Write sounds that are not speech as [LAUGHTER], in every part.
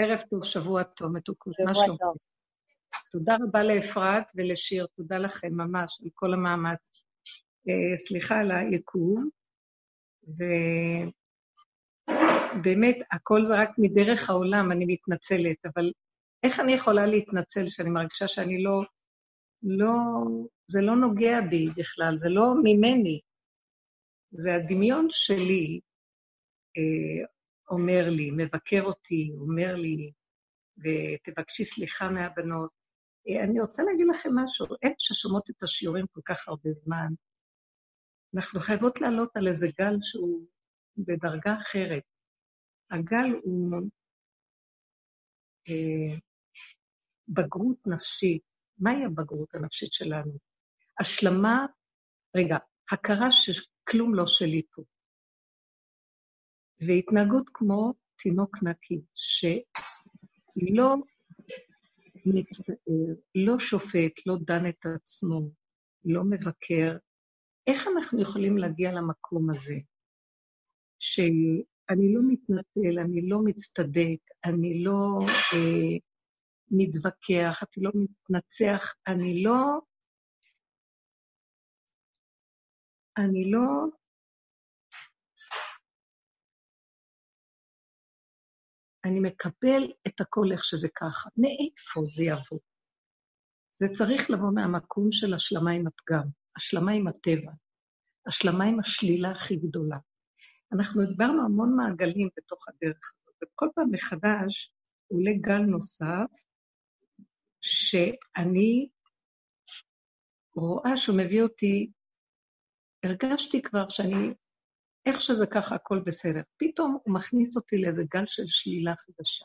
ערב טוב, שבוע טוב, מתוקות, מה שלום? תודה רבה לאפרת ולשיר, תודה לכם ממש על כל המאמץ. אה, סליחה על העיכוב, ובאמת, הכל זה רק מדרך העולם, אני מתנצלת, אבל איך אני יכולה להתנצל שאני מרגישה שאני לא... לא... זה לא נוגע בי בכלל, זה לא ממני. זה הדמיון שלי אה, אומר לי, מבקר אותי, אומר לי, ותבקשי סליחה מהבנות. אה, אני רוצה להגיד לכם משהו, הן ששומעות את השיעורים כל כך הרבה זמן, אנחנו חייבות לעלות על איזה גל שהוא בדרגה אחרת. הגל הוא אה, בגרות נפשית. מהי הבגרות הנפשית שלנו? השלמה, רגע, הכרה שכלום לא שלי פה. והתנהגות כמו תינוק נקי, שלא מצטער, לא שופט, לא דן את עצמו, לא מבקר. איך אנחנו יכולים להגיע למקום הזה, שאני לא מתנצל, אני לא מצטדק, אני לא אה, מתווכח, אני לא מתנצח, אני לא... אני לא אני מקבל את הכל איך שזה ככה. מאיפה זה יבוא? זה צריך לבוא מהמקום של השלמה עם הפגם, השלמה עם הטבע, השלמה עם השלילה הכי גדולה. אנחנו הדברנו המון מעגלים בתוך הדרך הזאת, וכל פעם מחדש עולה גל נוסף, שאני רואה שהוא מביא אותי, הרגשתי כבר שאני איך שזה ככה, הכל בסדר. פתאום הוא מכניס אותי לאיזה גל של שלילה חדשה.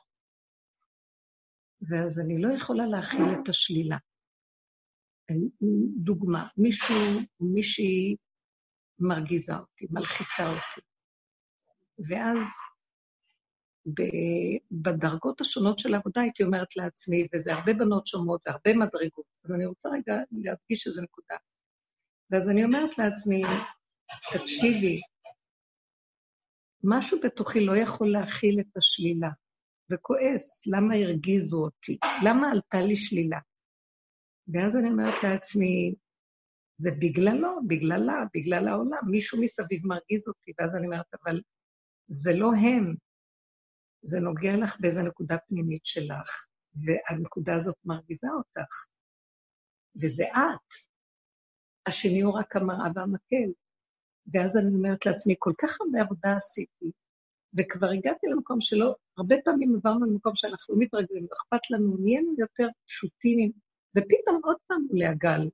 ואז אני לא יכולה להכיל את השלילה. דוגמה, מישהו מישהי מרגיזה אותי, מלחיצה אותי. ואז בדרגות השונות של העבודה הייתי אומרת לעצמי, וזה הרבה בנות שומעות והרבה מדרגות, אז אני רוצה רגע להדגיש איזו נקודה. ואז אני אומרת לעצמי, תקשיבי, משהו בתוכי לא יכול להכיל את השלילה, וכועס, למה הרגיזו אותי? למה עלתה לי שלילה? ואז אני אומרת לעצמי, זה בגללו, בגללה, בגלל העולם, מישהו מסביב מרגיז אותי, ואז אני אומרת, אבל זה לא הם, זה נוגע לך באיזו נקודה פנימית שלך, והנקודה הזאת מרגיזה אותך, וזה את. השני הוא רק המראה והמקל. ואז אני אומרת לעצמי, כל כך הרבה עבודה עשיתי, וכבר הגעתי למקום שלא, הרבה פעמים עברנו למקום שאנחנו לא מתרגלים, אכפת לנו, נהיינו יותר פשוטים, ופתאום עוד פעם עולה הגל.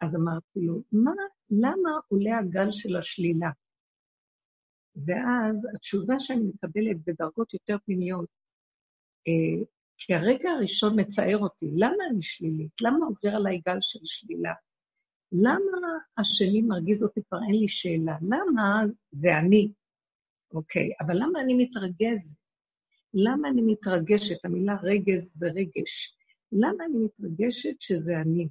אז אמרתי לו, מה, למה עולה הגל של השלילה? ואז התשובה שאני מקבלת בדרגות יותר פנימיות, אה, כי הרגע הראשון מצער אותי, למה אני שלילית? למה עובר עליי גל של שלילה? למה השני מרגיז אותי? כבר אין לי שאלה. למה זה אני? אוקיי, אבל למה אני מתרגז? למה אני מתרגשת? המילה רגז זה רגש. למה אני מתרגשת שזה אני?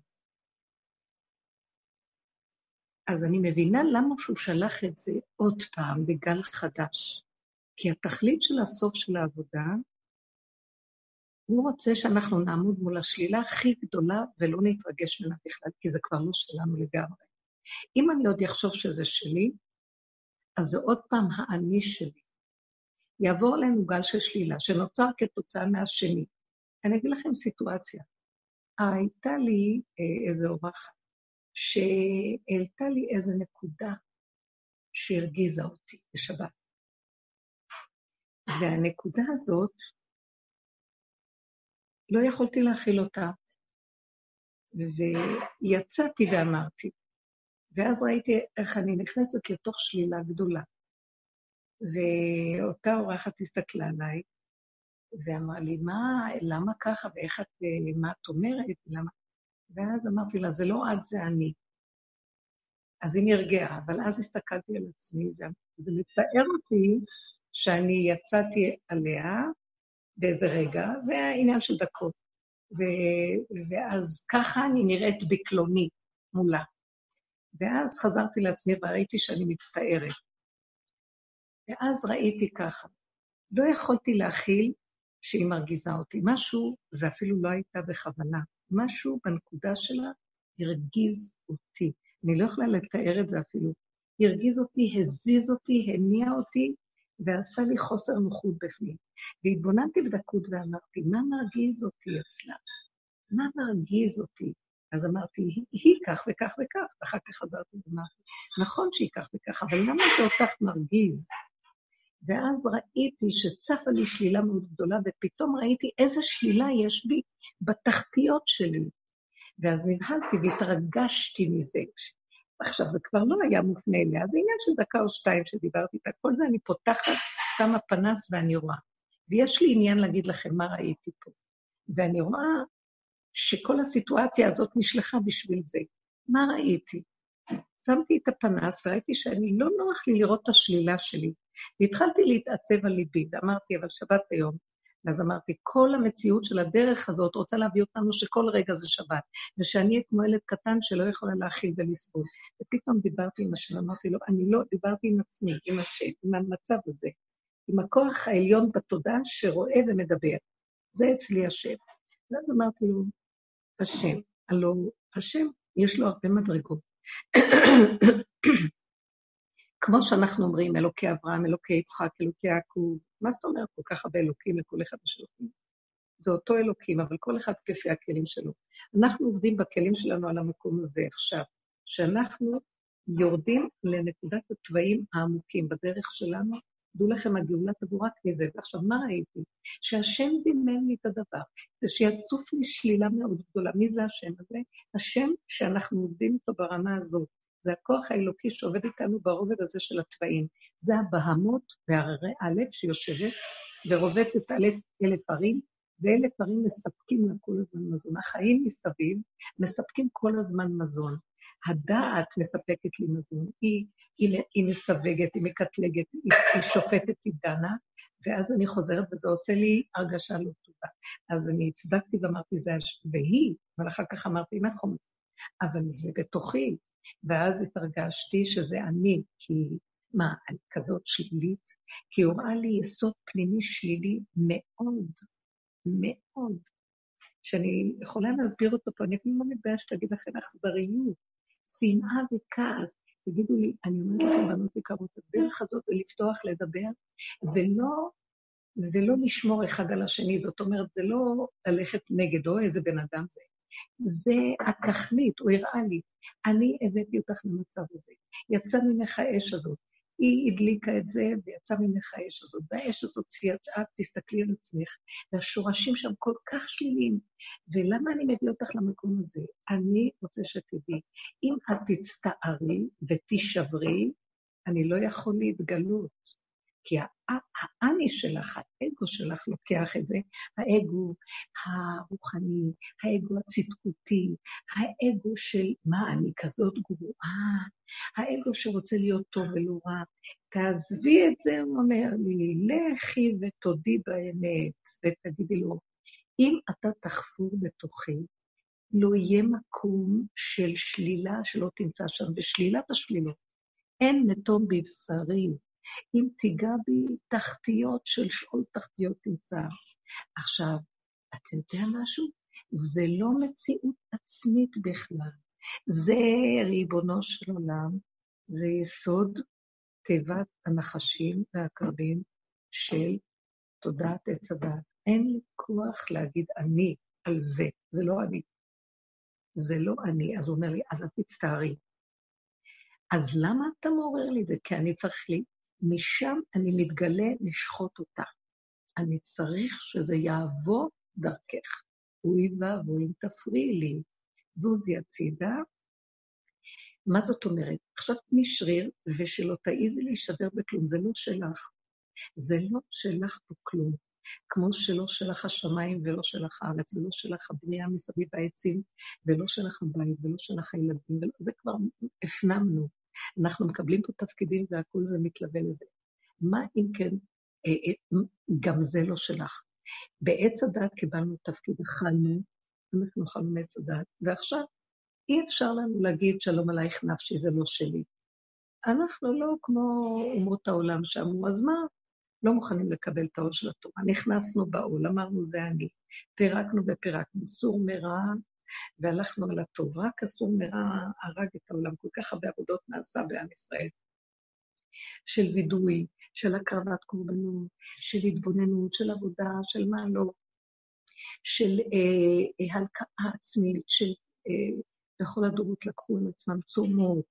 אז אני מבינה למה שהוא שלח את זה עוד פעם בגל חדש. כי התכלית של הסוף של העבודה הוא רוצה שאנחנו נעמוד מול השלילה הכי גדולה ולא נתרגש ממנה בכלל, כי זה כבר לא שלנו לגמרי. אם אני עוד אחשוב שזה שלי, אז זה עוד פעם האני שלי. יעבור עלינו גל של שלילה, שנוצר כתוצאה מהשני. אני אגיד לכם סיטואציה. הייתה לי אה, איזו אורחת שהעלתה לי איזו נקודה שהרגיזה אותי בשבת. והנקודה הזאת, לא יכולתי להכיל אותה, ויצאתי ואמרתי. ואז ראיתי איך אני נכנסת לתוך שלילה גדולה. ואותה אורחת הסתכלה עליי, ואמרה לי, מה, למה ככה, ואיך את, מה את אומרת, למה... ואז אמרתי לה, זה לא את, זה אני. אז היא נרגעה, אבל אז הסתכלתי על עצמי, ולתאר אותי שאני יצאתי עליה, באיזה רגע, זה היה עניין של דקות. ו... ואז ככה אני נראית בקלוני מולה. ואז חזרתי לעצמי וראיתי שאני מצטערת. ואז ראיתי ככה, לא יכולתי להכיל שהיא מרגיזה אותי. משהו, זה אפילו לא הייתה בכוונה, משהו בנקודה שלה הרגיז אותי. אני לא יכולה לתאר את זה אפילו. הרגיז אותי, הזיז אותי, הניע אותי, ועשה לי חוסר נוחות בפנים. והתבוננתי בדקות ואמרתי, מה מרגיז אותי אצלה? מה מרגיז אותי? אז אמרתי, היא, כך וכך וכך, ואחר כך חזרתי ואמרתי, נכון שהיא כך וכך, אבל למה זה אותך מרגיז? ואז ראיתי שצפה לי שלילה מאוד גדולה, ופתאום ראיתי איזה שלילה יש בי בתחתיות שלי. ואז נבהלתי והתרגשתי מזה. עכשיו, זה כבר לא היה מופנה אליה, זה עניין של דקה או שתיים שדיברתי איתה. כל זה אני פותחת, שמה פנס ואני רואה. ויש לי עניין להגיד לכם מה ראיתי פה. ואני רואה שכל הסיטואציה הזאת נשלחה בשביל זה. מה ראיתי? שמתי את הפנס וראיתי שאני, לא נוח לי לראות את השלילה שלי. והתחלתי להתעצב על ליבי, ואמרתי, אבל שבת היום. ואז אמרתי, כל המציאות של הדרך הזאת רוצה להביא אותנו שכל רגע זה שבת, ושאני אהיה כמו ילד קטן שלא יכולה להכיל ולסבול. ופתאום דיברתי עם השם, אמרתי לו, אני לא, דיברתי עם עצמי, עם השם, עם המצב הזה, עם הכוח העליון בתודעה שרואה ומדבר. זה אצלי השם. ואז אמרתי לו, השם, הלוא השם, יש לו הרבה מדרגות. [CLEARS THROAT] כמו שאנחנו אומרים, אלוקי אברהם, אלוקי יצחק, אלוקי יעקב, מה זאת אומרת כל כך הרבה אלוקים לכל אחד יש אלוקים? זה אותו אלוקים, אבל כל אחד כפי הכלים שלו. אנחנו עובדים בכלים שלנו על המקום הזה עכשיו, שאנחנו יורדים לנקודת התוואים העמוקים בדרך שלנו, דעו לכם, הגאולה תבוא רק מזה. ועכשיו, מה ראיתי? שהשם זימן לי את הדבר, זה שיצוף לי שלילה מאוד גדולה. מי זה השם הזה? השם שאנחנו עובדים איתו ברמה הזאת. זה הכוח האלוקי שעובד איתנו ברובד הזה של התוואים. זה הבהמות והררי הלב שיושבת ורובצת על אלף ערים, ואלף ערים מספקים לה כל הזמן מזון. החיים מסביב מספקים כל הזמן מזון. הדעת מספקת לי מזון, היא, היא, היא מסווגת, היא מקטלגת, היא, היא שופטת, היא דנה, ואז אני חוזרת וזה עושה לי הרגשה לא טובה. אז אני הצדקתי ואמרתי, זה, זה היא, אבל אחר כך אמרתי, נכון, אבל זה בתוכי, ואז התרגשתי שזה אני, כי מה, אני כזאת שלילית? כי הוא ראה לי יסוד פנימי שלילי מאוד, מאוד, שאני יכולה להסביר אותו פה, אני אפילו לא מתביישת להגיד לכם אכזריות, שנאה וכעס. תגידו לי, אני אומרת לכם, בנות יקרות, הדרך הזאת זה לפתוח, לדבר, ולא, ולא לשמור אחד על השני. זאת אומרת, זה לא ללכת נגדו, איזה בן אדם זה. זה התכלית, הוא הראה לי. אני הבאתי אותך למצב הזה. יצא ממך האש הזאת. היא הדליקה את זה ויצא ממך האש הזאת. והאש הזאת יצאה, תסתכלי על עצמך, והשורשים שם כל כך שליליים. ולמה אני מביא אותך למקום הזה? אני רוצה שתדעי, אם את תצטערי ותישברי, אני לא יכול להתגלות. כי האני שלך, האגו שלך לוקח את זה, האגו הרוחני, האגו הצדקותי, האגו של מה, אני כזאת גרועה, האגו שרוצה להיות טוב ולא רע. תעזבי את זה, הוא אומר לי, לכי ותודי באמת, ותגידי לו, אם אתה תחפור בתוכי, לא יהיה מקום של שלילה שלא תמצא שם, ושלילת השלילות. אין נתום בבשרי, אם תיגע בי תחתיות של שאול תחתיות תמצא. עכשיו, אתה יודע משהו? זה לא מציאות עצמית בכלל. זה ריבונו של עולם, זה יסוד תיבת הנחשים והקרבים של תודעת עץ הדת. אין לי כוח להגיד אני על זה, זה לא אני. זה לא אני. אז הוא אומר לי, אז את תצטערי. אז למה אתה מעורר לי את זה? כי אני צריך לי משם אני מתגלה לשחוט אותה. אני צריך שזה יעבור דרכך. אוי ואבוי אם תפריעי לי. זוזי הצידה. מה זאת אומרת? עכשיו תני שריר ושלא תעיזי להישבר בכלום, זה לא שלך. זה לא שלך פה כלום. כמו שלא שלך השמיים ולא שלך הארץ, ולא שלך הבנייה מסביב העצים, ולא שלך הבית, ולא שלך הילדים, ולא... זה כבר הפנמנו. אנחנו מקבלים פה תפקידים והכול זה מתלווה לזה. מה אם כן, אה, אה, גם זה לא שלך. בעץ הדת קיבלנו תפקיד, אכלנו, אנחנו אכלנו מעץ הדת, ועכשיו אי אפשר לנו להגיד שלום עלייך נפשי, זה לא שלי. אנחנו לא כמו אומות העולם שאמרו, אז מה? לא מוכנים לקבל את העול של התורה. נכנסנו בעול, אמרנו זה אני. פירקנו ופירקנו, סור מרע, והלכנו על הטוב. רק הסור מרע הרג את העולם. כל כך הרבה עבודות נעשה בעם ישראל. של וידוי, של הקרבת קורבנות, של התבוננות, של עבודה, של מה לא, של אה, אה, הלקאה עצמית, של אה, בכל הדורות לקחו על עצמם צומות,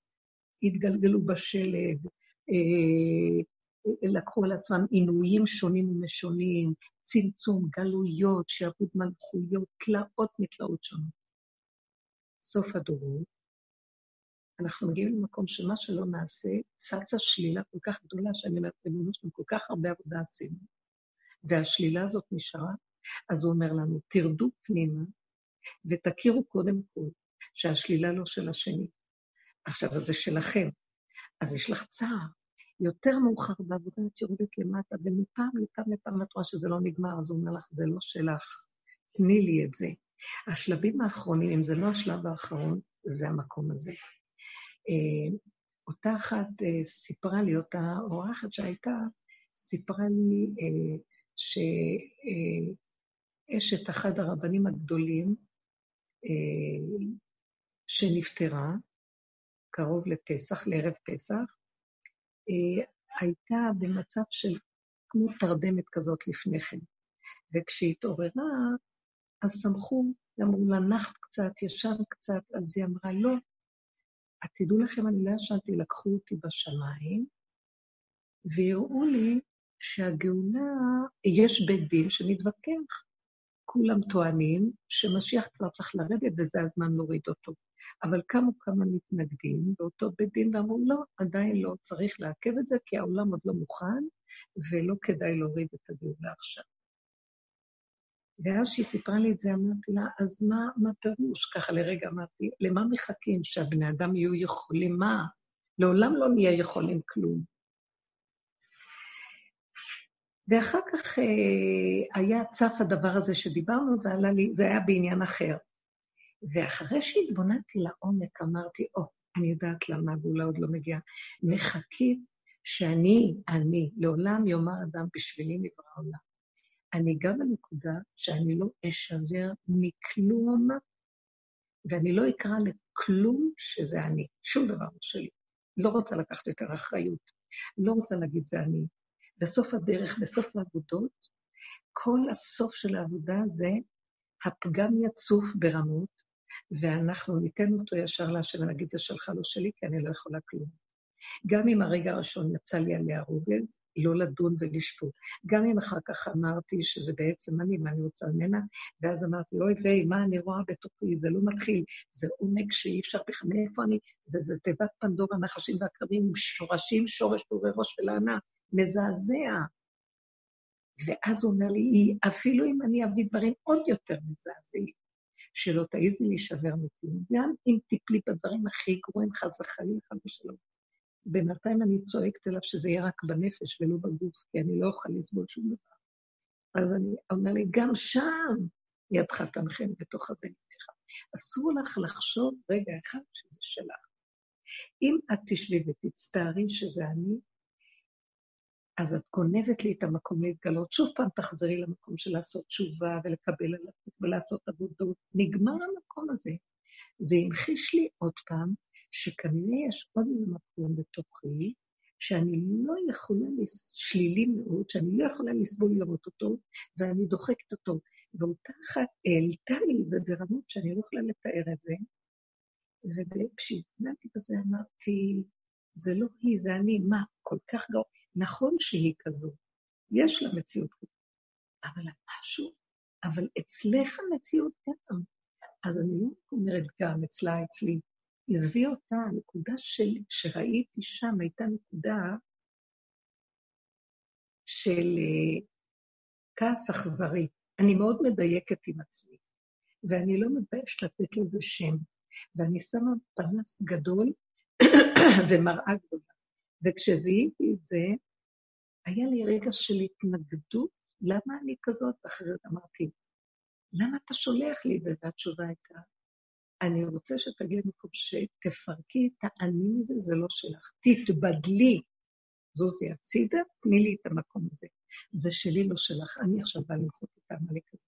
התגלגלו בשלג, אה, לקחו על עצמם עינויים שונים ומשונים, צמצום, גלויות, שעבוד מלכויות, תלאות מתלאות שונות. סוף הדורות, אנחנו מגיעים למקום שמה שלא נעשה, צצה שלילה כל כך גדולה, שאני אומרת, ריבונו שלנו, כל כך הרבה עבודה עשינו, והשלילה הזאת נשארה, אז הוא אומר לנו, תרדו פנימה ותכירו קודם כל שהשלילה לא של השני. עכשיו, אז זה שלכם. אז יש לך צער. יותר מאוחר בעבודה את יורדת למטה, ומפעם לפעם לפעם את רואה שזה לא נגמר, אז הוא אומר לך, זה לא שלך, תני לי את זה. השלבים האחרונים, אם זה לא השלב האחרון, זה המקום הזה. אה, אותה אחת אה, סיפרה לי, אותה אורחת שהייתה, סיפרה לי אה, שאשת אחד הרבנים הגדולים, שנפטרה, קרוב לפסח, לערב פסח, הייתה במצב של כמו תרדמת כזאת לפני כן. וכשהיא התעוררה, אז שמחו, אמרו לה, נחת קצת, ישן קצת, אז היא אמרה, לא, תדעו לכם, אני לא ישנתי, לקחו אותי בשמיים, והראו לי שהגאולה, יש בית דין שמתווכח. כולם טוענים שמשיח כבר צריך לרדת וזה הזמן להוריד אותו. אבל קמו כמה מתנגדים באותו בית דין ואמרו, לא, עדיין לא, צריך לעכב את זה, כי העולם עוד לא מוכן, ולא כדאי להוריד את הגאולה עכשיו. ואז שהיא סיפרה לי את זה, אמרתי לה, אז מה, מה פירוש? ככה לרגע אמרתי, למה מחכים שהבני אדם יהיו יכולים? מה? לעולם לא נהיה יכולים כלום. ואחר כך אה, היה צף הדבר הזה שדיברנו, ועלה לי, זה היה בעניין אחר. ואחרי שהתבוננתי לעומק, אמרתי, או, oh, אני יודעת למה הגאולה עוד לא מגיעה. מחכים שאני, אני, לעולם יאמר אדם בשבילי נברא עולם. אני גם בנקודה שאני לא אשבר מכלום, ואני לא אקרא לכלום שזה אני, שום דבר לא שלי. לא רוצה לקחת יותר אחריות, לא רוצה להגיד זה אני. בסוף הדרך, בסוף העבודות, כל הסוף של העבודה זה הפגם יצוף ברמות, ואנחנו ניתן אותו ישר להשם ונגיד זה שלך, לא שלי, כי אני לא יכולה כלום. גם אם הרגע הראשון יצא לי עליה רוגז, לא לדון ולשפוט. גם אם אחר כך אמרתי שזה בעצם אני, מה אני רוצה ממנה, ואז אמרתי, אוי ויי, מה אני רואה בתוכי, זה לא מתחיל, זה עומק שאי אפשר בכלל, מאיפה אני, זה, זה תיבת פנדורה, נחשים ועקרבים עם שורשים, שורש פעורי ראש ולענה, מזעזע. ואז הוא אומר לי, אפילו אם אני אביא דברים עוד יותר מזעזעים, שלא תעיזי להישבר מכלום, גם אם תיפלי בדברים הכי גרועים, חס וחלילה, חס ושלום. בינתיים אני צועקת אליו שזה יהיה רק בנפש ולא בגוף, כי אני לא אוכל לסבול שום דבר. אז אני אומר לי, גם שם ידך תנחם בתוך הזנתך. אסור לך לחשוב רגע אחד שזה שלך. אם את תשבי ותצטערי שזה אני, אז את גונבת לי את המקום להתגלות. שוב פעם תחזרי למקום של לעשות תשובה ולקבל על עצמך ולעשות עבודות. נגמר המקום הזה. זה המחיש לי עוד פעם שכנראה יש עוד מקום בתוכי, שאני לא יכולה, שלילי מאוד, שאני לא יכולה לסבול לראות אותו, ואני דוחקת אותו. ואותה אחת העלתה לי את זה ברמות שאני לא יכולה לתאר את זה, וכשהתנהגתי בזה אמרתי, זה לא היא, זה אני, מה, כל כך גרוע. נכון שהיא כזו, יש לה מציאות כזו, אבל משהו, אבל אצלך המציאות גם. אז אני לא אומרת גם אצלה, אצלי, עזבי אותה, הנקודה של, שראיתי שם הייתה נקודה של uh, כעס אכזרי. אני מאוד מדייקת עם עצמי, ואני לא מתביישת לתת לזה שם. ואני שמה פנס גדול [COUGHS] ומראה גדולה. וכשזיהיתי את זה, היה לי רגע של התנגדות, למה אני כזאת? אחרת אמרתי, למה אתה שולח לי את זה? והתשובה הייתה, אני רוצה שתגידי למקום שתפרקי את האני מזה, זה לא שלך. תתבדלי. זוזי הצידה, תני לי את המקום הזה. זה שלי, לא שלך, אני עכשיו באה למחות את העמלק הזה.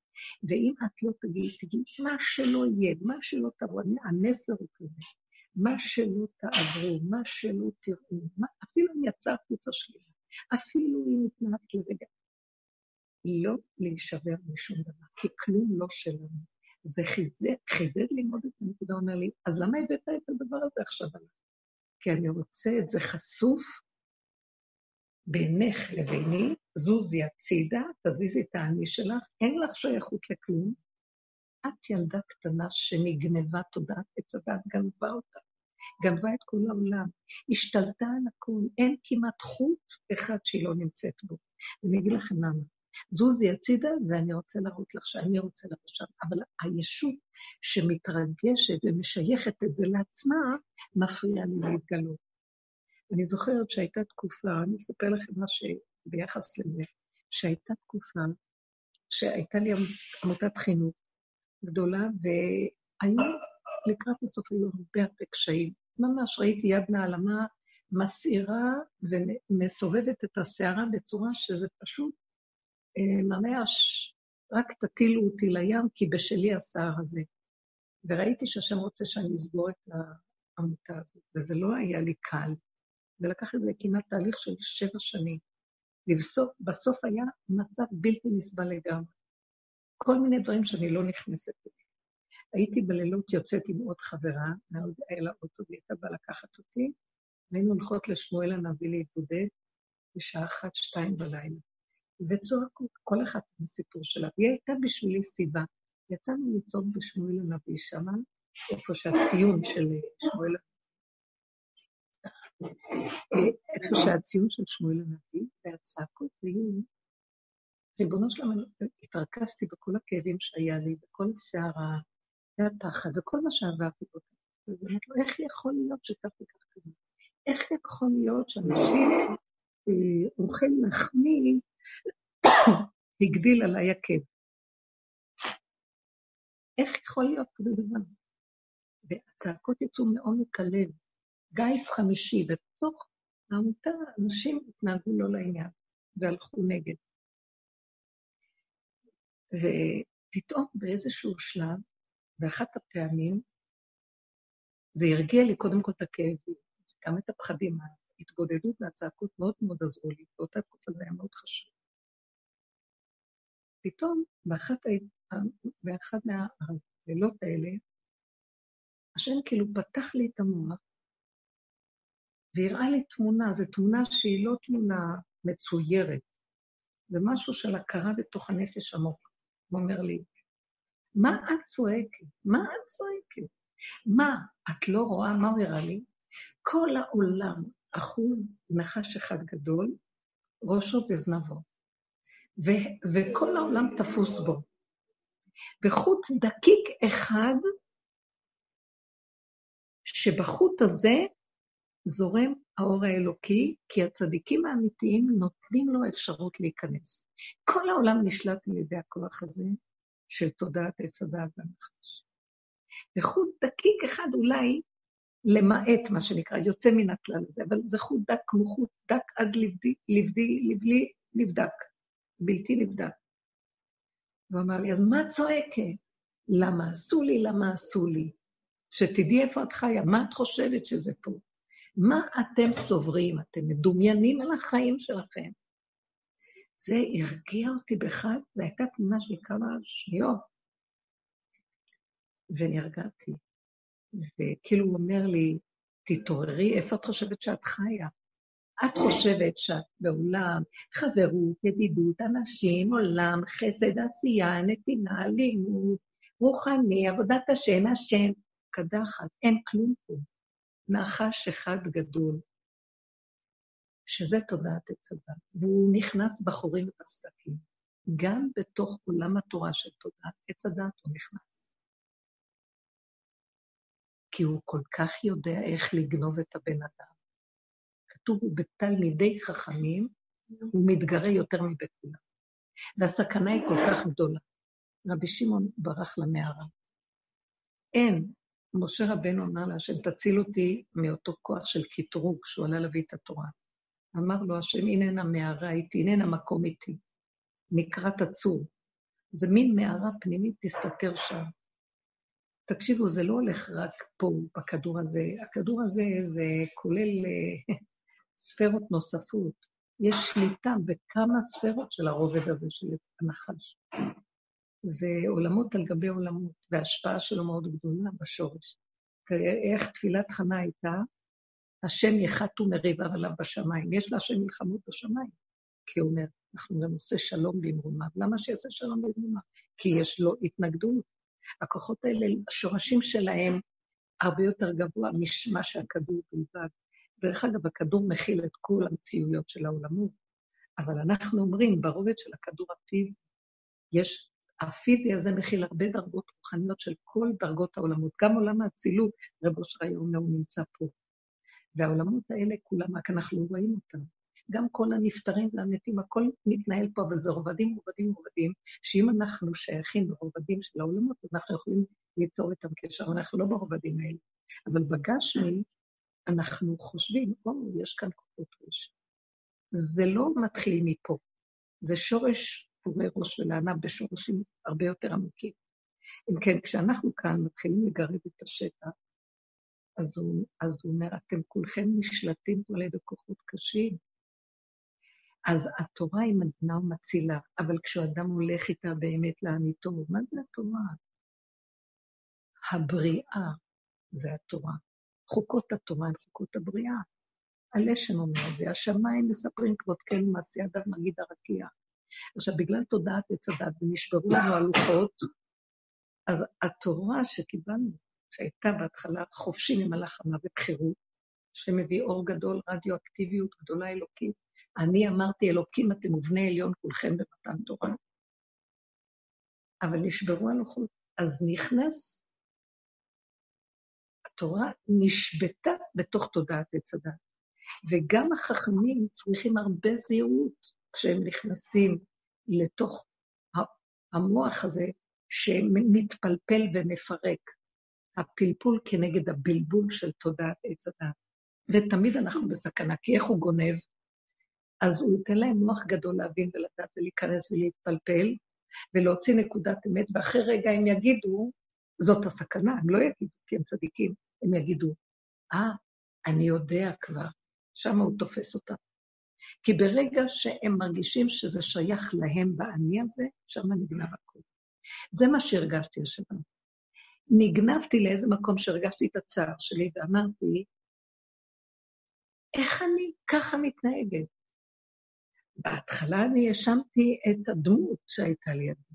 ואם את לא תגידי, תגידי, מה שלא יהיה, מה שלא תבוא, המסר הוא כזה, מה שלא תעברו, מה שלא תראו, מה, אפילו אם יצא החוצה שלי, אפילו אם התנהגת לרגע, לא להישבר משום דבר, כי כלום לא שלנו. זה חידד, חידד לי מאוד את הנקודה, אומר לי, אז למה הבאת את הדבר הזה עכשיו עליי? כי אני רוצה את זה חשוף בינך לביני, זוזי הצידה, תזיזי את האני שלך, אין לך שייכות לכלום. את ילדה קטנה שנגנבה תודעת עץ הדת, גנבה אותה. גנבה את כל העולם, השתלטה על הכול, אין כמעט חוט אחד שהיא לא נמצאת בו. אני אגיד לכם למה. זוזי הצידה, ואני רוצה להראות לך שאני רוצה לבוא שם. אבל הישות שמתרגשת ומשייכת את זה לעצמה, מפריע לי להתגלות. אני זוכרת שהייתה תקופה, אני אספר לכם מה שביחס לזה, שהייתה תקופה שהייתה לי עמותת חינוך גדולה, והיו לקראת הסוף היו הרבה הרבה קשיים. ממש ראיתי יד נעלמה מסעירה ומסובבת את הסערה בצורה שזה פשוט ממש, רק תטילו אותי לים, כי בשלי הסער הזה. וראיתי שהשם רוצה שאני אסגור את העמותה הזאת, וזה לא היה לי קל. זה לקח זה כמעט תהליך של שבע שנים. לבסוף, בסוף היה מצב בלתי נסבל לגמרי. כל מיני דברים שאני לא נכנסת אליהם. הייתי בלילות יוצאת עם עוד חברה, מאוד היה לה אוטו, והיא הייתה באה לקחת אותי, והיינו הולכות לשמואל הנביא להתבודד בשעה אחת, שתיים בלילה. וצועקות, כל אחת עם הסיפור שלה. והיא הייתה בשבילי סיבה. יצאנו לצעוק בשמואל הנביא שמה, איפה שהציון של שמואל איפה שהציון של שמואל הנביא, והצעקות היו, ריבונו שלום, התרכזתי בכל הכאבים שהיה לי, בכל הסערה, והפחד, וכל מה שעברתי בו. ובאמת, לו, איך יכול להיות שכך וכך קרה? איך יכול להיות שאנשים אה, אוכל מחמיא הגדיל עליי עקב? איך יכול להיות כזה דבר? והצעקות יצאו מעומק הלב. גיס חמישי, בתוך העמותה אנשים התנהגו לא לעניין והלכו נגד. ופתאום באיזשהו שלב, באחת הפעמים, זה הרגיע לי קודם כל את הכאבים, גם את הפחדים, ההתבודדות והצעקות מאוד מאוד עזרו לי, באותה תקופה זה היה מאוד חשוב. פתאום, באחת, באחד מהלילות האלה, השם כאילו פתח לי את המוח והראה לי תמונה, זו תמונה שהיא לא תמונה מצוירת, זה משהו של הכרה בתוך הנפש עמוק. הוא אומר לי, מה את צועקת? מה את צועקת? מה, את לא רואה? מה הוא הראה לי? כל העולם אחוז נחש אחד גדול, ראשו וזנבו, ו- וכל העולם תפוס בו. וחוט דקיק אחד, שבחוט הזה זורם האור האלוקי, כי הצדיקים האמיתיים נותנים לו אפשרות להיכנס. כל העולם נשלט על ידי הכוח הזה של תודעת עץ הדעת והנחש. וחוט דקיק אחד אולי, למעט מה שנקרא, יוצא מן הכלל הזה, אבל זה חוט דק כמו חוט דק עד לבדי, לבדי, לבלי נבדק, בלתי נבדק. הוא אמר לי, אז מה צועקת? למה עשו לי? למה עשו לי? שתדעי איפה את חיה, מה את חושבת שזה פה? מה אתם סוברים? אתם מדומיינים על החיים שלכם. זה הרגיע אותי באחד, זו הייתה תמונה של כמה שניות, ונרגעתי. וכאילו הוא אומר לי, תתעוררי, איפה את חושבת שאת חיה? את חושבת שאת בעולם, חברות, ידידות, אנשים, עולם, חסד, עשייה, נתינה, לימוד, רוחני, עבודת השם, השם, קדחת, אין כלום פה. נחש אחד גדול, שזה תודעת עץ הדת, והוא נכנס בחורים ובסדקים. גם בתוך עולם התורה של תודעת עץ הדת הוא נכנס. כי הוא כל כך יודע איך לגנוב את הבן אדם. כתוב, בתלמידי חכמים, הוא מתגרה יותר מבכולם. והסכנה היא כל כך גדולה. רבי שמעון ברח למערה. אין משה רבנו אמר להשם, תציל אותי מאותו כוח של קטרוג שהוא עלה להביא את התורה. אמר לו השם, הננה מערה איתי, הננה מקום איתי. נקרא תצור. זה מין מערה פנימית, תסתתר שם. תקשיבו, זה לא הולך רק פה, בכדור הזה. הכדור הזה, זה כולל אה, [LAUGHS] ספרות נוספות. יש שליטה בכמה ספרות של הרובד הזה של הנחש. זה עולמות על גבי עולמות, וההשפעה שלו מאוד גדולה בשורש. איך תפילת חנה הייתה, השם יחתו מריביו עליו בשמיים. יש להשם מלחמות בשמיים, כי הוא אומר, אנחנו גם עושה שלום במרומיו. למה שיעשה שלום במרומיו? כי יש לו התנגדות. הכוחות האלה, השורשים שלהם הרבה יותר גבוה ממה שהכדור בלבד. דרך אגב, הכדור מכיל את כל המציאויות של העולמות, אבל אנחנו אומרים, ברובד של הכדור הפיזי, יש, הפיזי הזה מכיל הרבה דרגות רוחניות של כל דרגות העולמות, גם עולם האצילות, רב אושר היום הוא נמצא פה. והעולמות האלה כולם, רק אנחנו לא רואים אותם. גם כל הנפטרים והמתים, הכל מתנהל פה, אבל זה רובדים, רובדים, רובדים, שאם אנחנו שייכים לרובדים של העולמות, אנחנו יכולים ליצור איתם קשר, אנחנו לא ברובדים האלה. אבל בגשמי, אנחנו חושבים, או, יש כאן כוחות רשע. זה לא מתחיל מפה, זה שורש פורי ראש ולענב בשורשים הרבה יותר עמוקים. אם כן, כשאנחנו כאן מתחילים לגרד את השטח, אז הוא, אז הוא אומר, אתם כולכם נשלטים פה על ידי כוחות קשים. אז התורה היא מדנה ומצילה, אבל כשאדם הולך איתה באמת לאמיתו, מה זה התורה? הבריאה זה התורה. חוקות התורה הן חוקות הבריאה. הלשם אומר את זה, השמיים מספרים כבוד כן מעשי אדם מגיד הרקיע. עכשיו, בגלל תודעת עץ הדת ונשברו לנו הלוחות, אז התורה שקיבלנו, שהייתה בהתחלה חופשי ממלאך המוות חירות, שמביא אור גדול, רדיואקטיביות גדולה אלוקית. אני אמרתי, אלוקים אתם ובני עליון כולכם במתן תורה. אבל נשברו הלוחות. אז נכנס התורה נשבתה בתוך תודעת עץ הדת. וגם החכמים צריכים הרבה זהירות כשהם נכנסים לתוך המוח הזה שמתפלפל ומפרק. הפלפול כנגד הבלבול של תודעת עץ הדת. ותמיד אנחנו בסכנה, כי איך הוא גונב? אז הוא ייתן להם מוח גדול להבין ולדעת ולהיכנס ולהתפלפל, ולהוציא נקודת אמת, ואחרי רגע הם יגידו, זאת הסכנה, הם לא יגידו, כי הם צדיקים, הם יגידו, אה, ah, אני יודע כבר, שם הוא תופס אותם. כי ברגע שהם מרגישים שזה שייך להם באני הזה, שם נגנב הכול. זה מה שהרגשתי השבוע. נגנבתי לאיזה מקום שהרגשתי את הצער שלי ואמרתי, איך אני ככה מתנהגת? בהתחלה אני האשמתי את הדמות שהייתה לידי.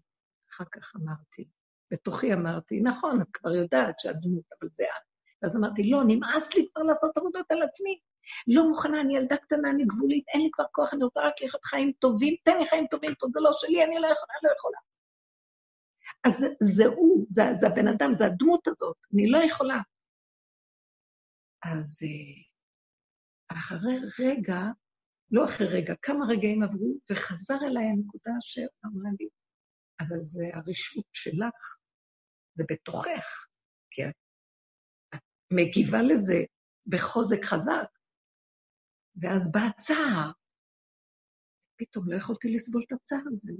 אחר כך אמרתי, בתוכי אמרתי, נכון, את כבר יודעת שהדמות, אבל זה את. ואז אמרתי, לא, נמאס לי כבר לעשות עבודות על עצמי. לא מוכנה, אני ילדה קטנה, אני גבולית, אין לי כבר כוח, אני רוצה רק לחיות חיים טובים, תן לי חיים טובים, פה זה לא שלי, אני לא יכולה, לא יכולה. אז זה הוא, זה, זה הבן אדם, זה הדמות הזאת, אני לא יכולה. אז אה, אחרי רגע, לא אחרי רגע, כמה רגעים עברו, וחזר אליי הנקודה שאמרה לי, אבל זה הרשות שלך, זה בתוכך, כי את, את מגיבה לזה בחוזק חזק. ואז בא הצער, פתאום לא יכולתי לסבול את הצער הזה.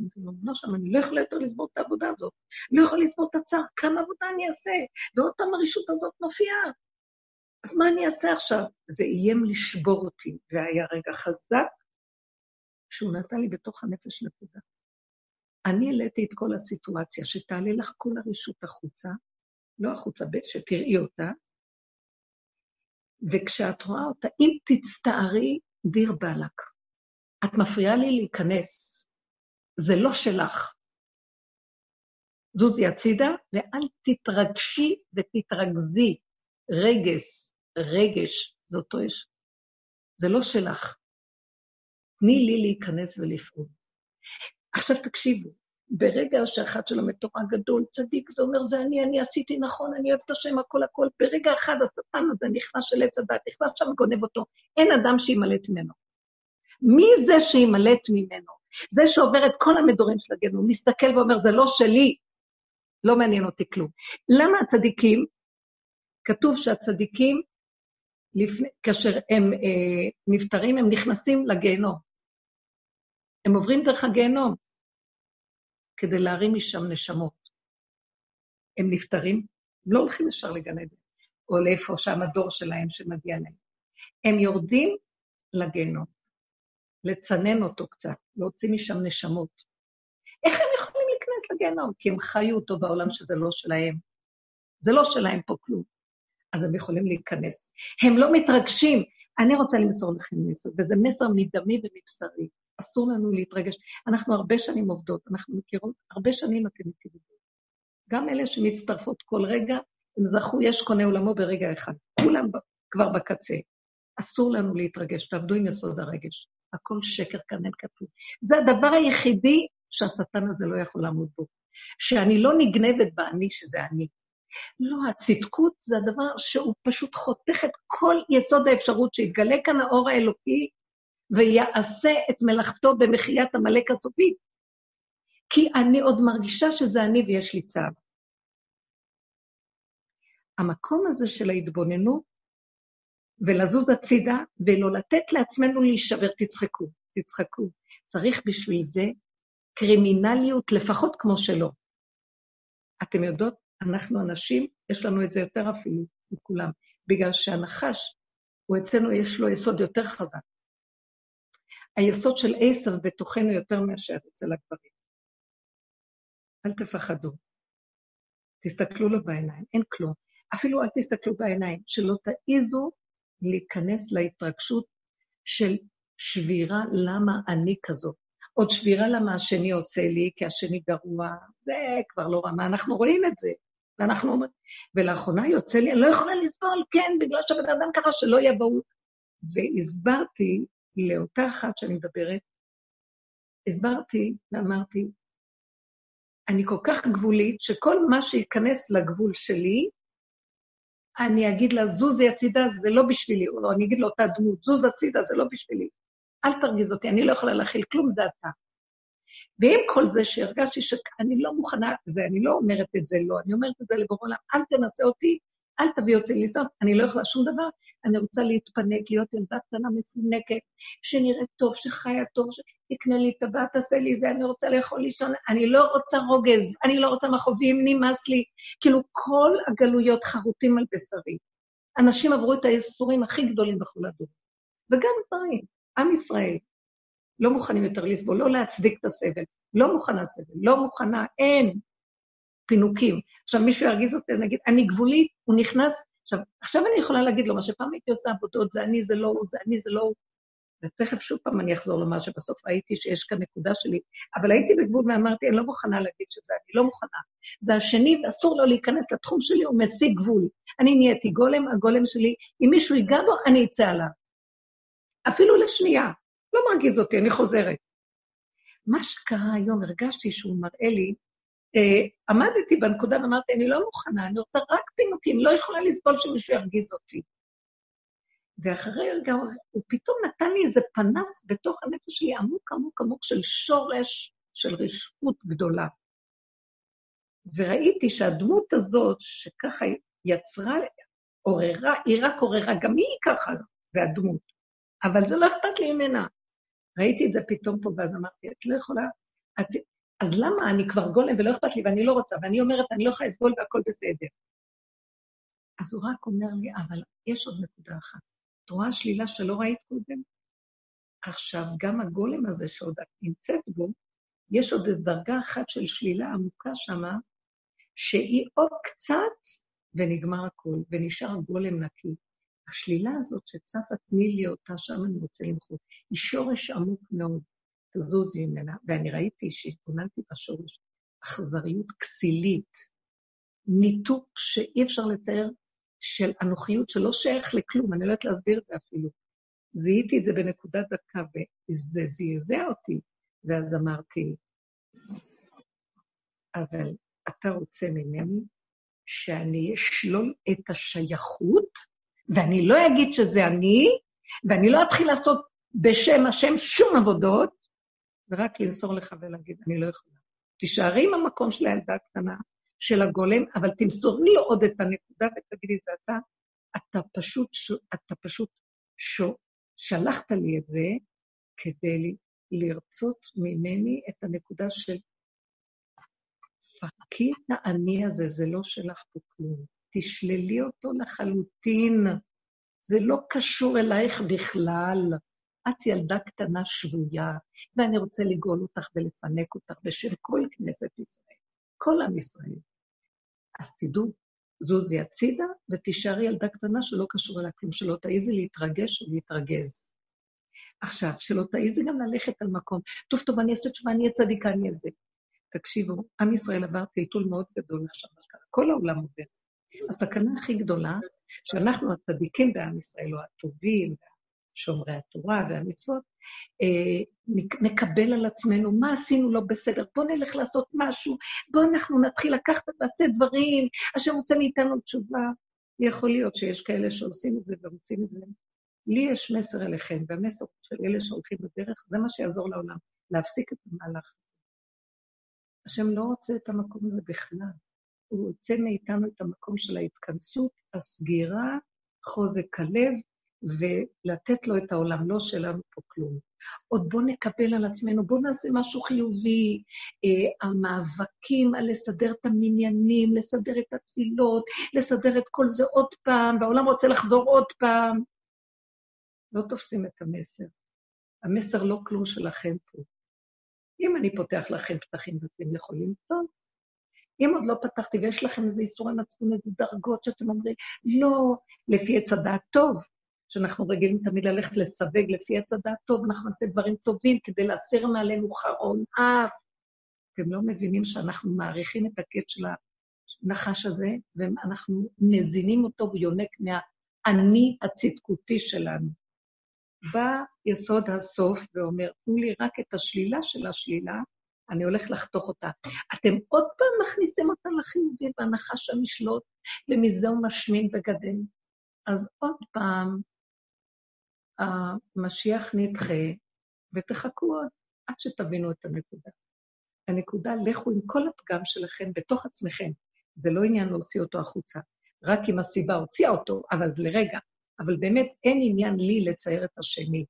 לא שם, אני לא יכולה יותר לסבול את העבודה הזאת. לא יכולה לסבול את הצער, כמה עבודה אני אעשה? ועוד פעם הרשות הזאת מופיעה. אז מה אני אעשה עכשיו? זה איים לשבור אותי, והיה רגע חזק שהוא נתן לי בתוך הנפש נקודה. אני העליתי את כל הסיטואציה, שתעלה לך כל הרשות החוצה, לא החוצה, שתראי אותה, וכשאת רואה אותה, אם תצטערי, דיר באלק. את מפריעה לי להיכנס, זה לא שלך. זוזי הצידה, ואל תתרגשי ותתרכזי. רגש, רגש, זה אותו יש. זה לא שלך. תני לי להיכנס ולפעול. עכשיו תקשיבו, ברגע שאחד שלו מתורה גדול, צדיק, זה אומר, זה אני, אני עשיתי נכון, אני אוהב את השם, הכל הכל. ברגע אחד השטן הזה נכנס של עץ הדת, נכנס שם וגונב אותו. אין אדם שימלט ממנו. מי זה שימלט ממנו? זה שעובר את כל המדורים של הגנום, מסתכל ואומר, זה לא שלי, לא מעניין אותי כלום. למה הצדיקים, כתוב שהצדיקים לפני, כאשר הם אה, נפטרים, הם נכנסים לגיהנום. הם עוברים דרך הגיהנום כדי להרים משם נשמות. הם נפטרים, לא הולכים ישר לגן עדן, או לאיפה שם הדור שלהם שמגיע להם. הם יורדים לגיהנום, לצנן אותו קצת, להוציא משם נשמות. איך הם יכולים להיכנס לגיהנום? כי הם חיו אותו בעולם שזה לא שלהם. זה לא שלהם פה כלום. אז הם יכולים להיכנס. הם לא מתרגשים. אני רוצה למסור לכם מסר, וזה מסר מדמי ומבשרי. אסור לנו להתרגש. אנחנו הרבה שנים עובדות, אנחנו מכירות, הרבה שנים אתם איתי גם אלה שמצטרפות כל רגע, הם זכו, יש קונה עולמו ברגע אחד. כולם כבר בקצה. אסור לנו להתרגש, תעבדו עם יסוד הרגש. הכל שקר כאן אין כתוב. זה הדבר היחידי שהשטן הזה לא יכול לעמוד בו. שאני לא נגנבת באני שזה אני. לא, הצדקות זה הדבר שהוא פשוט חותך את כל יסוד האפשרות שיתגלה כאן האור האלוקי ויעשה את מלאכתו במחיית עמלק הסופית. כי אני עוד מרגישה שזה אני ויש לי צער. המקום הזה של ההתבוננות ולזוז הצידה ולא לתת לעצמנו להישבר, תצחקו, תצחקו. צריך בשביל זה קרימינליות לפחות כמו שלו. אתם יודעות, אנחנו אנשים, יש לנו את זה יותר אפילו מכולם, בגלל שהנחש, הוא אצלנו, יש לו יסוד יותר חזק. היסוד של עשב בתוכנו יותר מאשר אצל הגברים. אל תפחדו. תסתכלו לו בעיניים, אין כלום. אפילו אל תסתכלו בעיניים, שלא תעיזו להיכנס להתרגשות של שבירה למה אני כזאת. עוד שבירה למה השני עושה לי, כי השני גרוע, זה כבר לא רמה, אנחנו רואים את זה. ואנחנו אומרים, ולאחרונה יוצא לי, אני לא יכולה לסבול, כן, בגלל שהבן אדם ככה שלא יבואו. והסברתי לאותה אחת שאני מדברת, הסברתי ואמרתי, אני כל כך גבולית, שכל מה שייכנס לגבול שלי, אני אגיד לה, זוזי הצידה, זה לא בשבילי, או אני אגיד לאותה דמות, זוז הצידה, זה לא בשבילי. אל תרגיז אותי, אני לא יכולה להכיל כלום, זה אתה. ועם כל זה שהרגשתי שאני לא מוכנה, זה, אני לא אומרת את זה, לא, אני אומרת את זה לבורא עולם, אל תנסה אותי, אל תביא אותי לזאת, אני לא יכולה שום דבר, אני רוצה להתפנק, להיות ילדה קטנה מפונקת, שנראית טוב, שחיה טוב, שתקנה לי טבעת, תעשה לי זה, אני רוצה לאכול לישון, אני לא רוצה רוגז, אני לא רוצה מכאובים, נמאס לי. כאילו, כל הגלויות חרוטים על בשרי. אנשים עברו את הייסורים הכי גדולים בכל הדור. וגם דברים, עם ישראל, לא מוכנים יותר לסבול, לא להצדיק את הסבל, לא מוכנה סבל, לא מוכנה, אין פינוקים. עכשיו, מישהו ירגיז אותי, נגיד, אני גבולית, הוא נכנס, עכשיו, עכשיו אני יכולה להגיד לו, מה שפעם הייתי עושה עבודות, זה אני, זה לא הוא, זה אני, זה לא הוא. ותכף שוב פעם אני אחזור למה שבסוף ראיתי שיש כאן נקודה שלי, אבל הייתי בגבול ואמרתי, אני לא מוכנה להגיד שזה אני, לא מוכנה. זה השני, ואסור לו להיכנס לתחום שלי, הוא משיג גבול. אני נהייתי גולם, הגולם שלי, אם מישהו ייגע בו, אני אצא עליו. אפילו לשנייה. לא מרגיז אותי, אני חוזרת. מה שקרה היום, הרגשתי שהוא מראה לי, אה, עמדתי בנקודה ואמרתי, אני לא מוכנה, אני רוצה רק פינוקים, לא יכולה לסבול שמישהו ירגיז אותי. ואחרי רגע, הוא פתאום נתן לי איזה פנס בתוך הנפש שלי, עמוק עמוק עמוק של שורש של רשעות גדולה. וראיתי שהדמות הזאת, שככה יצרה, עוררה, היא רק עוררה, גם היא ככה, זה הדמות. אבל זה לא אכפת לי ממנה. ראיתי את זה פתאום פה, ואז אמרתי, את לא יכולה... את... אז למה אני כבר גולם ולא אכפת לי ואני לא רוצה, ואני אומרת, אני לא יכולה לסבול והכל בסדר. אז הוא רק אומר לי, אבל יש עוד נקודה אחת. את רואה שלילה שלא ראית קודם? עכשיו, גם הגולם הזה שעוד את נמצאת בו, יש עוד דרגה אחת של שלילה עמוקה שמה, שהיא עוד קצת ונגמר הכול, ונשאר גולם נקי. השלילה הזאת שצפה, תני לי אותה, שם אני רוצה למחות. היא שורש עמוק מאוד, תזוזי ממנה. ואני ראיתי שהתכוננתי בשורש, אכזריות כסילית, ניתוק שאי אפשר לתאר, של אנוכיות שלא שייך לכלום, אני לא יודעת להסביר את זה אפילו. זיהיתי את זה בנקודת דקה, וזה זעזע אותי. ואז אמרתי, אבל אתה רוצה ממני שאני אשלול את השייכות ואני לא אגיד שזה אני, ואני לא אתחיל לעשות בשם השם שום עבודות, ורק למסור לך ולהגיד, אני לא יכולה. תישארי עם המקום של הילדה הקטנה, של הגולם, אבל תמסורי לו עוד את הנקודה ותגידי, זה אתה, אתה פשוט, אתה פשוט ש... שלחת לי את זה כדי לרצות ממני את הנקודה של פרקי את האני הזה, זה לא שלך פה כלום. תשללי אותו לחלוטין. זה לא קשור אלייך בכלל. את ילדה קטנה שבויה, ואני רוצה לגאול אותך ולפנק אותך בשם כל כנסת ישראל, כל עם ישראל. אז תדעו, זוזי הצידה ותישארי ילדה קטנה שלא קשור אליה כלום, שלא תעיזי להתרגש ולהתרגז. עכשיו, שלא תעיזי גם ללכת על מקום. טוב, טוב, אני אעשה תשובה, אני אהיה צדיקה, אני זה. תקשיבו, עם ישראל עבר טלטול מאוד גדול עכשיו, כל העולם עובר. הסכנה הכי גדולה, שאנחנו הצדיקים בעם ישראל, או הטובים, שומרי התורה והמצוות, אה, נקבל על עצמנו מה עשינו לא בסדר, בואו נלך לעשות משהו, בואו אנחנו נתחיל לקחת ועשה דברים, אשר רוצה מאיתנו תשובה. יכול להיות שיש כאלה שעושים את זה ורוצים את זה. לי יש מסר אליכם, והמסר של אלה שהולכים בדרך, זה מה שיעזור לעולם, להפסיק את המהלך. השם לא רוצה את המקום הזה בכלל. הוא רוצה מאיתנו את המקום של ההתכנסות, הסגירה, חוזק הלב, ולתת לו את העולם, לא שלנו פה כלום. עוד בואו נקבל על עצמנו, בואו נעשה משהו חיובי. אה, המאבקים על לסדר את המניינים, לסדר את התפילות, לסדר את כל זה עוד פעם, והעולם רוצה לחזור עוד פעם. לא תופסים את המסר. המסר לא כלום שלכם פה. אם אני פותח לכם פתחים ואתם יכולים, טוב. אם עוד לא פתחתי ויש לכם איזה איסורי מצפון, איזה דרגות שאתם אומרים, לא, לפי עץ הדעת טוב, שאנחנו רגילים תמיד ללכת לסווג לפי עץ הדעת טוב, אנחנו נעשה דברים טובים כדי להסיר מעלינו חרון אף. אתם לא מבינים שאנחנו מעריכים את הקץ של הנחש הזה, ואנחנו מזינים אותו ויונק מהאני הצדקותי שלנו. בא יסוד הסוף ואומר, תנו לי רק את השלילה של השלילה, אני הולך לחתוך אותה. אתם עוד פעם מכניסים אותה לחיובי, והנחש שם ישלוט, ומזה הוא משמין וגדל. אז עוד פעם, המשיח נדחה, ותחכו עוד עד שתבינו את הנקודה. הנקודה, לכו עם כל הפגם שלכם בתוך עצמכם. זה לא עניין להוציא אותו החוצה, רק אם הסיבה הוציאה אותו, אבל לרגע. אבל באמת אין עניין לי לצייר את השני.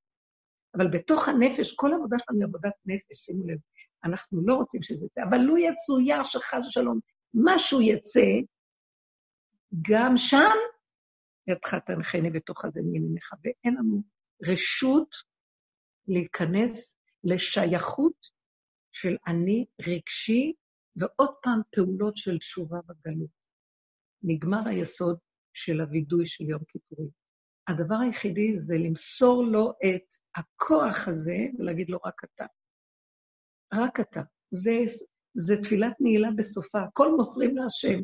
אבל בתוך הנפש, כל עבודה שלנו היא עבודת נפש, שימו לב, אנחנו לא רוצים שזה יצא, אבל לו יצויר שחס ושלום משהו יצא, גם שם ידך תנחני בתוך הזה מימינך, ואין לנו רשות להיכנס לשייכות של אני רגשי, ועוד פעם פעולות של תשובה בגלות. נגמר היסוד של הווידוי של יום כיפורים. הדבר היחידי זה למסור לו את הכוח הזה ולהגיד לו, רק אתה. רק אתה. זה, זה תפילת נעילה בסופה. הכל מוסרים להשם,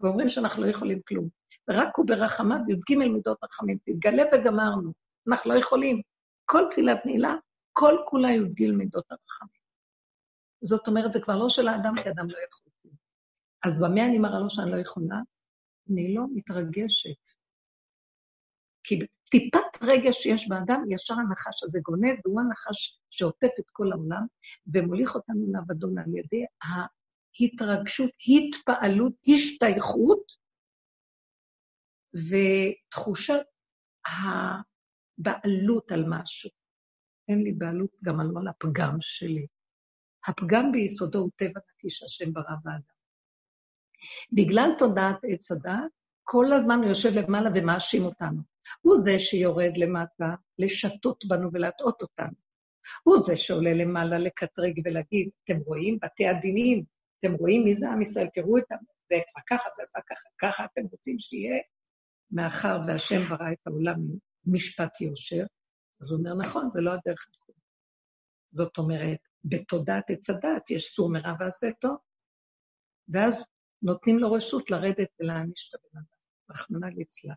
ואומרים שאנחנו לא יכולים כלום. ורק הוא ברחמיו, י"ג מידות רחמים, תתגלה וגמרנו. אנחנו לא יכולים. כל תפילת נעילה, כל כולה י"ג מידות הרחמים. זאת אומרת, זה כבר לא של האדם, כי אדם לא יכול. אז במה אני מראה לו שאני לא יכולה? אני לא מתרגשת. כי טיפת רגש שיש באדם, ישר הנחש הזה גונב, והוא הנחש שעוטף את כל העולם, ומוליך אותנו לאבדון על ידי ההתרגשות, התפעלות, השתייכות, ותחושת הבעלות על משהו. אין לי בעלות גם על הפגם שלי. הפגם ביסודו הוא טבע נקי שהשם ברא באדם. בגלל תודעת עץ הדת, כל הזמן הוא יושב למעלה ומאשים אותנו. הוא זה שיורד למטה לשתות בנו ולהטעות אותנו. הוא זה שעולה למעלה לקטרג ולהגיד, אתם רואים? בתי הדינים, אתם רואים מי זה עם ישראל? תראו את זה עשה ככה, זה עשה ככה, ככה אתם רוצים שיהיה? מאחר והשם ברא את העולם משפט יושר, אז הוא אומר, נכון, זה לא הדרך הנכונה. זאת אומרת, בתודעת עץ הדת יש סור מרע ועשה טוב, ואז נותנים לו רשות לרדת ולהעניש את הבן אדם, רחמנא ליצלן.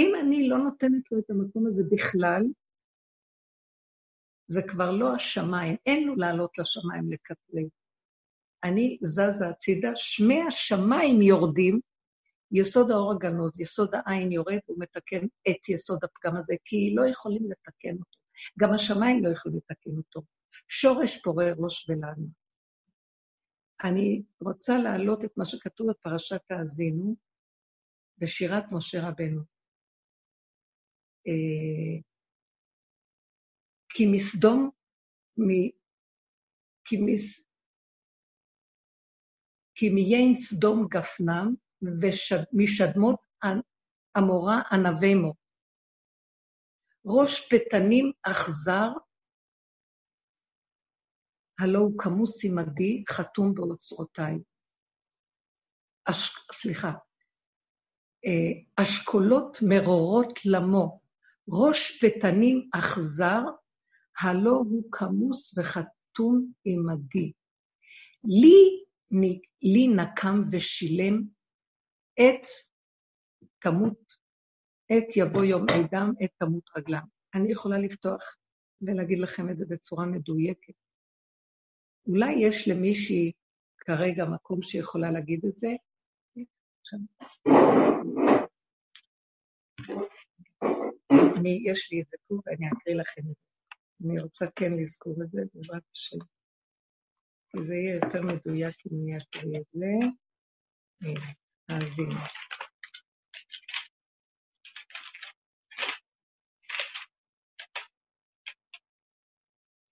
אם אני לא נותנת לו את המקום הזה בכלל, זה כבר לא השמיים, אין לו לעלות לשמיים לקטרג. אני זזה הצידה, שמי השמיים יורדים, יסוד האור הגנוז, יסוד העין יורד, הוא מתקן את יסוד הפגם הזה, כי לא יכולים לתקן אותו. גם השמיים לא יכולים לתקן אותו. שורש פורר ראש ולנו. אני רוצה להעלות את מה שכתוב בפרשת האזינו, בשירת משה רבנו. אה, כי מסדום, כי, מס, כי מיין סדום גפנם, ומשדמות עמורה ענבימו. ראש פתנים אכזר, הלא הוא כמוס עמדי, חתום באוצרותיי. אש, סליחה, אה, אשכולות מרורות למו, ראש פתנים אכזר, הלא הוא כמוס וחתום עמדי. לי, לי נקם ושילם את תמות, עת יבוא יום עדם, עת תמות רגלם. אני יכולה לפתוח ולהגיד לכם את זה בצורה מדויקת. אולי יש למישהי כרגע מקום שיכולה להגיד את זה? אני, יש לי את זה פה ואני אקריא לכם את זה. אני רוצה כן לזכור את זה, בעזרת השם. כי זה יהיה יותר מדויק אם אני אקריא את זה. האזינו.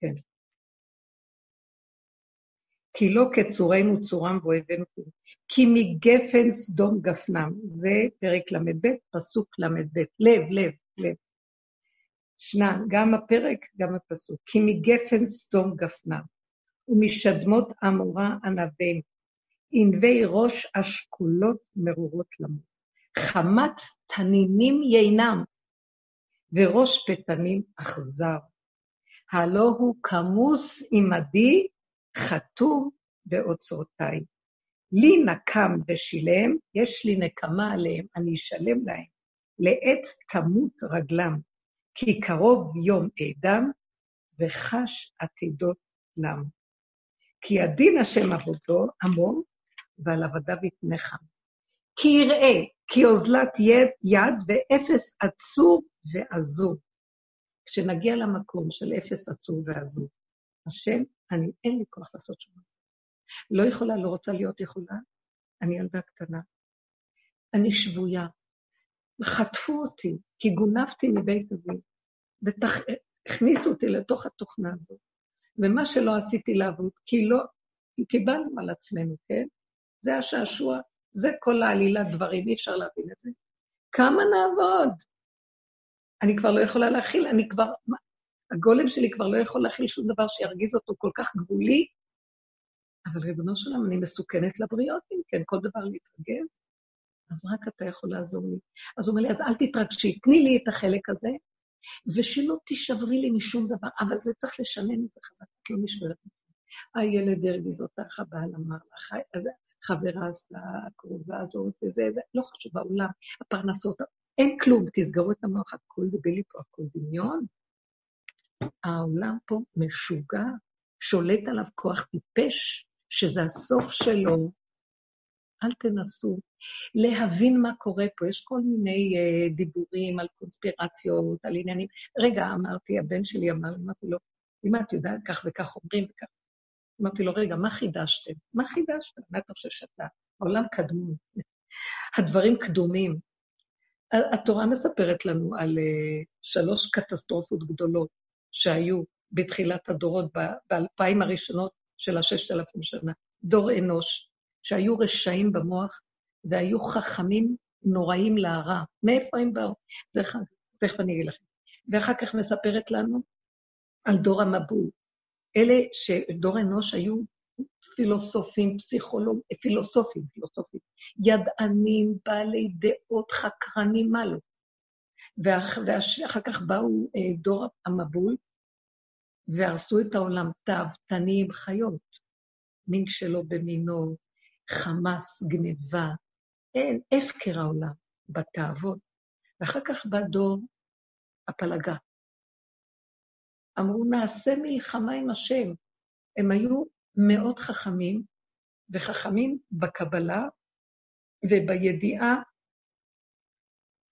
כן. כי לא כצורנו צורם ואויבינו כולם. כי מגפן סדום גפנם. זה פרק ל"ב, פסוק ל"ב. לב, לב, לב. שניים, גם הפרק, גם הפסוק. כי מגפן סדום גפנם, ומשדמות עמורה ענבים, ענבי ראש אשכולות מרורות למות. חמת תנינים יינם, וראש פתנים אכזר. הלא הוא כמוס עמדי, חתום באוצרותיי. לי נקם ושילם, יש לי נקמה עליהם, אני אשלם להם. לעת תמות רגלם, כי קרוב יום אדם, וחש עתידות לם. כי הדין השם עבודו עמו, ועל עבדיו יתנחם. כי יראה, כי אוזלת יד, יד ואפס עצוב ועזוב. כשנגיע למקום של אפס עצוב ועזוב, השם, אני, אין לי כוח לעשות שום דבר. לא יכולה, לא רוצה להיות יכולה, אני ילדה קטנה. אני שבויה. חטפו אותי, כי גונבתי מבית אבי, והכניסו אותי לתוך התוכנה הזאת. ומה שלא עשיתי לעבוד, כי לא, קיבלנו על עצמנו, כן? זה השעשוע, זה כל העלילת דברים, אי אפשר להבין את זה. כמה נעבוד? אני כבר לא יכולה להכיל, אני כבר, הגולם שלי כבר לא יכול להכיל שום דבר שירגיז אותו כל כך גבולי, אבל ריבונו של אני מסוכנת לבריות, אם כן, כל דבר להתרגז, אז רק אתה יכול לעזור לי. אז הוא אומר לי, אז אל תתרגשי, תני לי את החלק הזה, ושלא תישברי לי משום דבר, אבל זה צריך לשנן את זה חזק, את לא נשברת. הילד הרגיז אותך, הבעל אמר לך, אז חברה עשתה הקרובה הזאת, וזה, זה, לא חשוב, בעולם, הפרנסות, אין כלום, תסגרו את המוח, הכל דבילי פה, הכל דמיון. העולם פה משוגע, שולט עליו כוח טיפש, שזה הסוף שלו. אל תנסו להבין מה קורה פה. יש כל מיני uh, דיבורים על קונספירציות, על עניינים. רגע, אמרתי, הבן שלי אמר, אמרתי לו, אם את יודעת, כך וכך אומרים וכך. אמרתי לו, רגע, מה חידשתם? מה חידשת? מה אתה חושב שאתה? העולם קדמון. [LAUGHS] הדברים קדומים. התורה מספרת לנו על uh, שלוש קטסטרופות גדולות שהיו בתחילת הדורות, באלפיים הראשונות של הששת אלפים שנה. דור אנוש, שהיו רשעים במוח והיו חכמים נוראים להרע. מאיפה הם באו? תכף אני אגיד לכם. ואחר כך מספרת לנו על דור המבול. אלה שדור אנוש היו פילוסופים, פסיכולוגים, פילוסופים, פילוסופים, ידענים, בעלי דעות, חקרנים, מה לא. ואחר כך באו אה, דור המבול, והרסו את העולם, תאוותנים, חיות, מין שלא במינו, חמאס, גניבה, אין, הפקר העולם בתאוות. ואחר כך בא דור הפלגה. אמרו, נעשה מלחמה עם השם. הם היו מאוד חכמים, וחכמים בקבלה ובידיעה